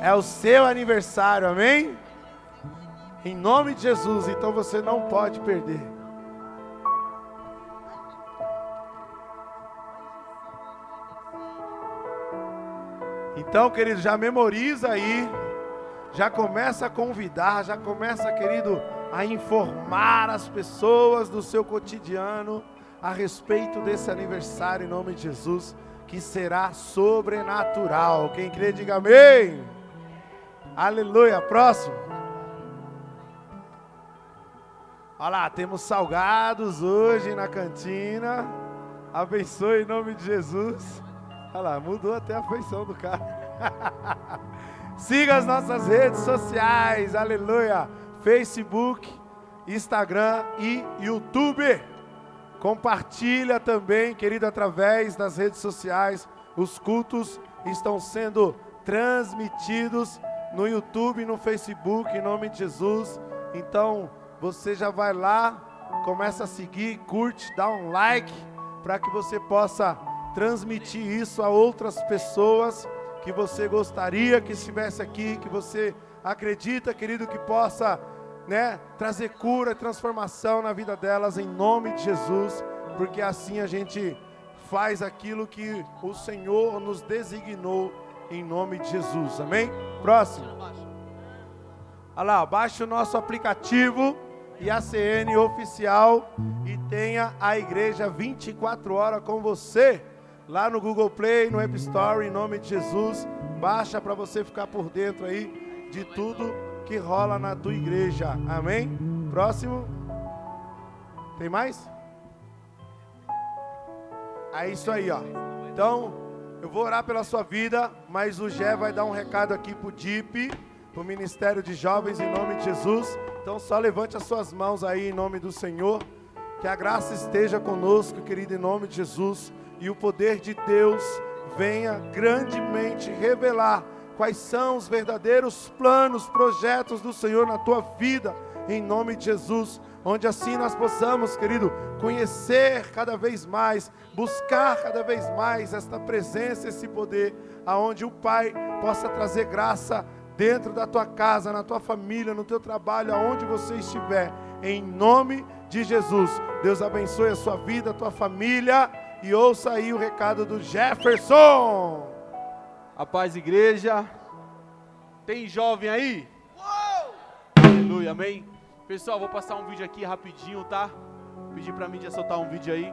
É o seu aniversário, amém? Em nome de Jesus, então você não pode perder. Então, querido, já memoriza aí, já começa a convidar, já começa, querido, a informar as pessoas do seu cotidiano a respeito desse aniversário em nome de Jesus, que será sobrenatural. Quem crê, diga amém. Aleluia. Próximo. Olha lá, temos salgados hoje na cantina. Abençoe em nome de Jesus. Olha lá, mudou até a feição do cara. Siga as nossas redes sociais, aleluia. Facebook, Instagram e YouTube. Compartilha também, querido, através das redes sociais. Os cultos estão sendo transmitidos no YouTube e no Facebook, em nome de Jesus. Então, você já vai lá, começa a seguir, curte, dá um like, para que você possa transmitir isso a outras pessoas que você gostaria que estivesse aqui, que você acredita, querido, que possa, né, trazer cura, transformação na vida delas em nome de Jesus, porque assim a gente faz aquilo que o Senhor nos designou em nome de Jesus. Amém? Próximo. Olha lá, baixe o nosso aplicativo IACN oficial e tenha a igreja 24 horas com você lá no Google Play, no App Store, em nome de Jesus. Baixa para você ficar por dentro aí de tudo que rola na tua igreja. Amém? Próximo. Tem mais? É isso aí, ó. Então, eu vou orar pela sua vida, mas o Gé vai dar um recado aqui pro DIP, pro Ministério de Jovens, em nome de Jesus. Então, só levante as suas mãos aí em nome do Senhor. Que a graça esteja conosco, querido, em nome de Jesus e o poder de Deus venha grandemente revelar quais são os verdadeiros planos, projetos do Senhor na tua vida, em nome de Jesus, onde assim nós possamos, querido, conhecer cada vez mais, buscar cada vez mais esta presença, esse poder, aonde o Pai possa trazer graça dentro da tua casa, na tua família, no teu trabalho, aonde você estiver, em nome de Jesus. Deus abençoe a sua vida, a tua família e ouça aí o recado do Jefferson. A paz, igreja. Tem jovem aí? Aleluia, amém. Pessoal, vou passar um vídeo aqui rapidinho, tá? Pedir pra mídia soltar um vídeo aí.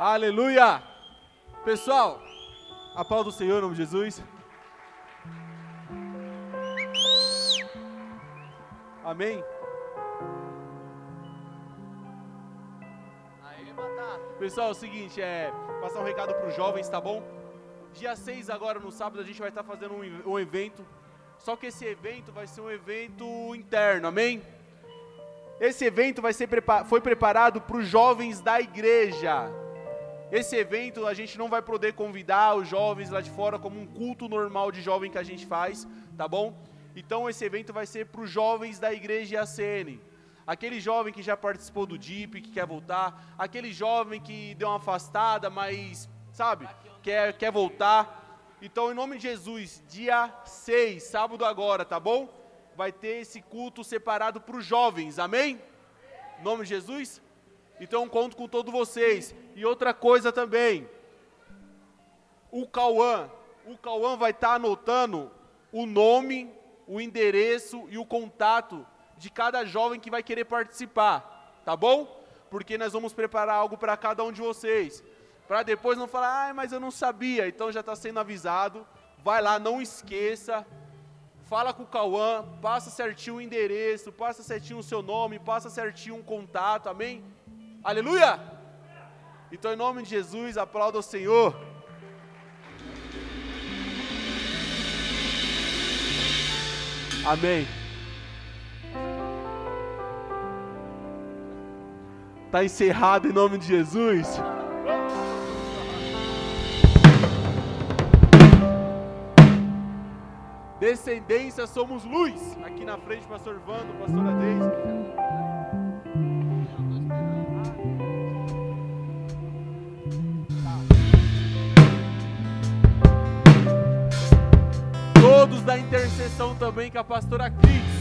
Aleluia! Pessoal, aplauda o Senhor em nome de Jesus. Amém? Pessoal, é o seguinte, é passar um recado para os jovens, tá bom? Dia 6 agora, no sábado, a gente vai estar fazendo um, um evento. Só que esse evento vai ser um evento interno, amém? Esse evento vai ser foi preparado para os jovens da igreja. Esse evento a gente não vai poder convidar os jovens lá de fora como um culto normal de jovem que a gente faz, tá bom? Então esse evento vai ser para os jovens da igreja ACN. Aquele jovem que já participou do DIP, que quer voltar, aquele jovem que deu uma afastada, mas, sabe, quer, quer voltar. Então, em nome de Jesus, dia 6, sábado agora, tá bom? Vai ter esse culto separado para os jovens, amém? Em nome de Jesus? Então, conto com todos vocês. E outra coisa também, o Cauã, o Cauã vai estar tá anotando o nome, o endereço e o contato de cada jovem que vai querer participar, tá bom? Porque nós vamos preparar algo para cada um de vocês, para depois não falar, ah, mas eu não sabia, então já está sendo avisado. Vai lá, não esqueça, fala com o Cauã, passa certinho o endereço, passa certinho o seu nome, passa certinho um contato, amém? Aleluia! Então, em nome de Jesus, aplauda o Senhor. Amém. Está encerrado em nome de Jesus. Descendência somos luz. Aqui na frente, pastor Vando, pastora Deise. Da intercessão também com a pastora Cris.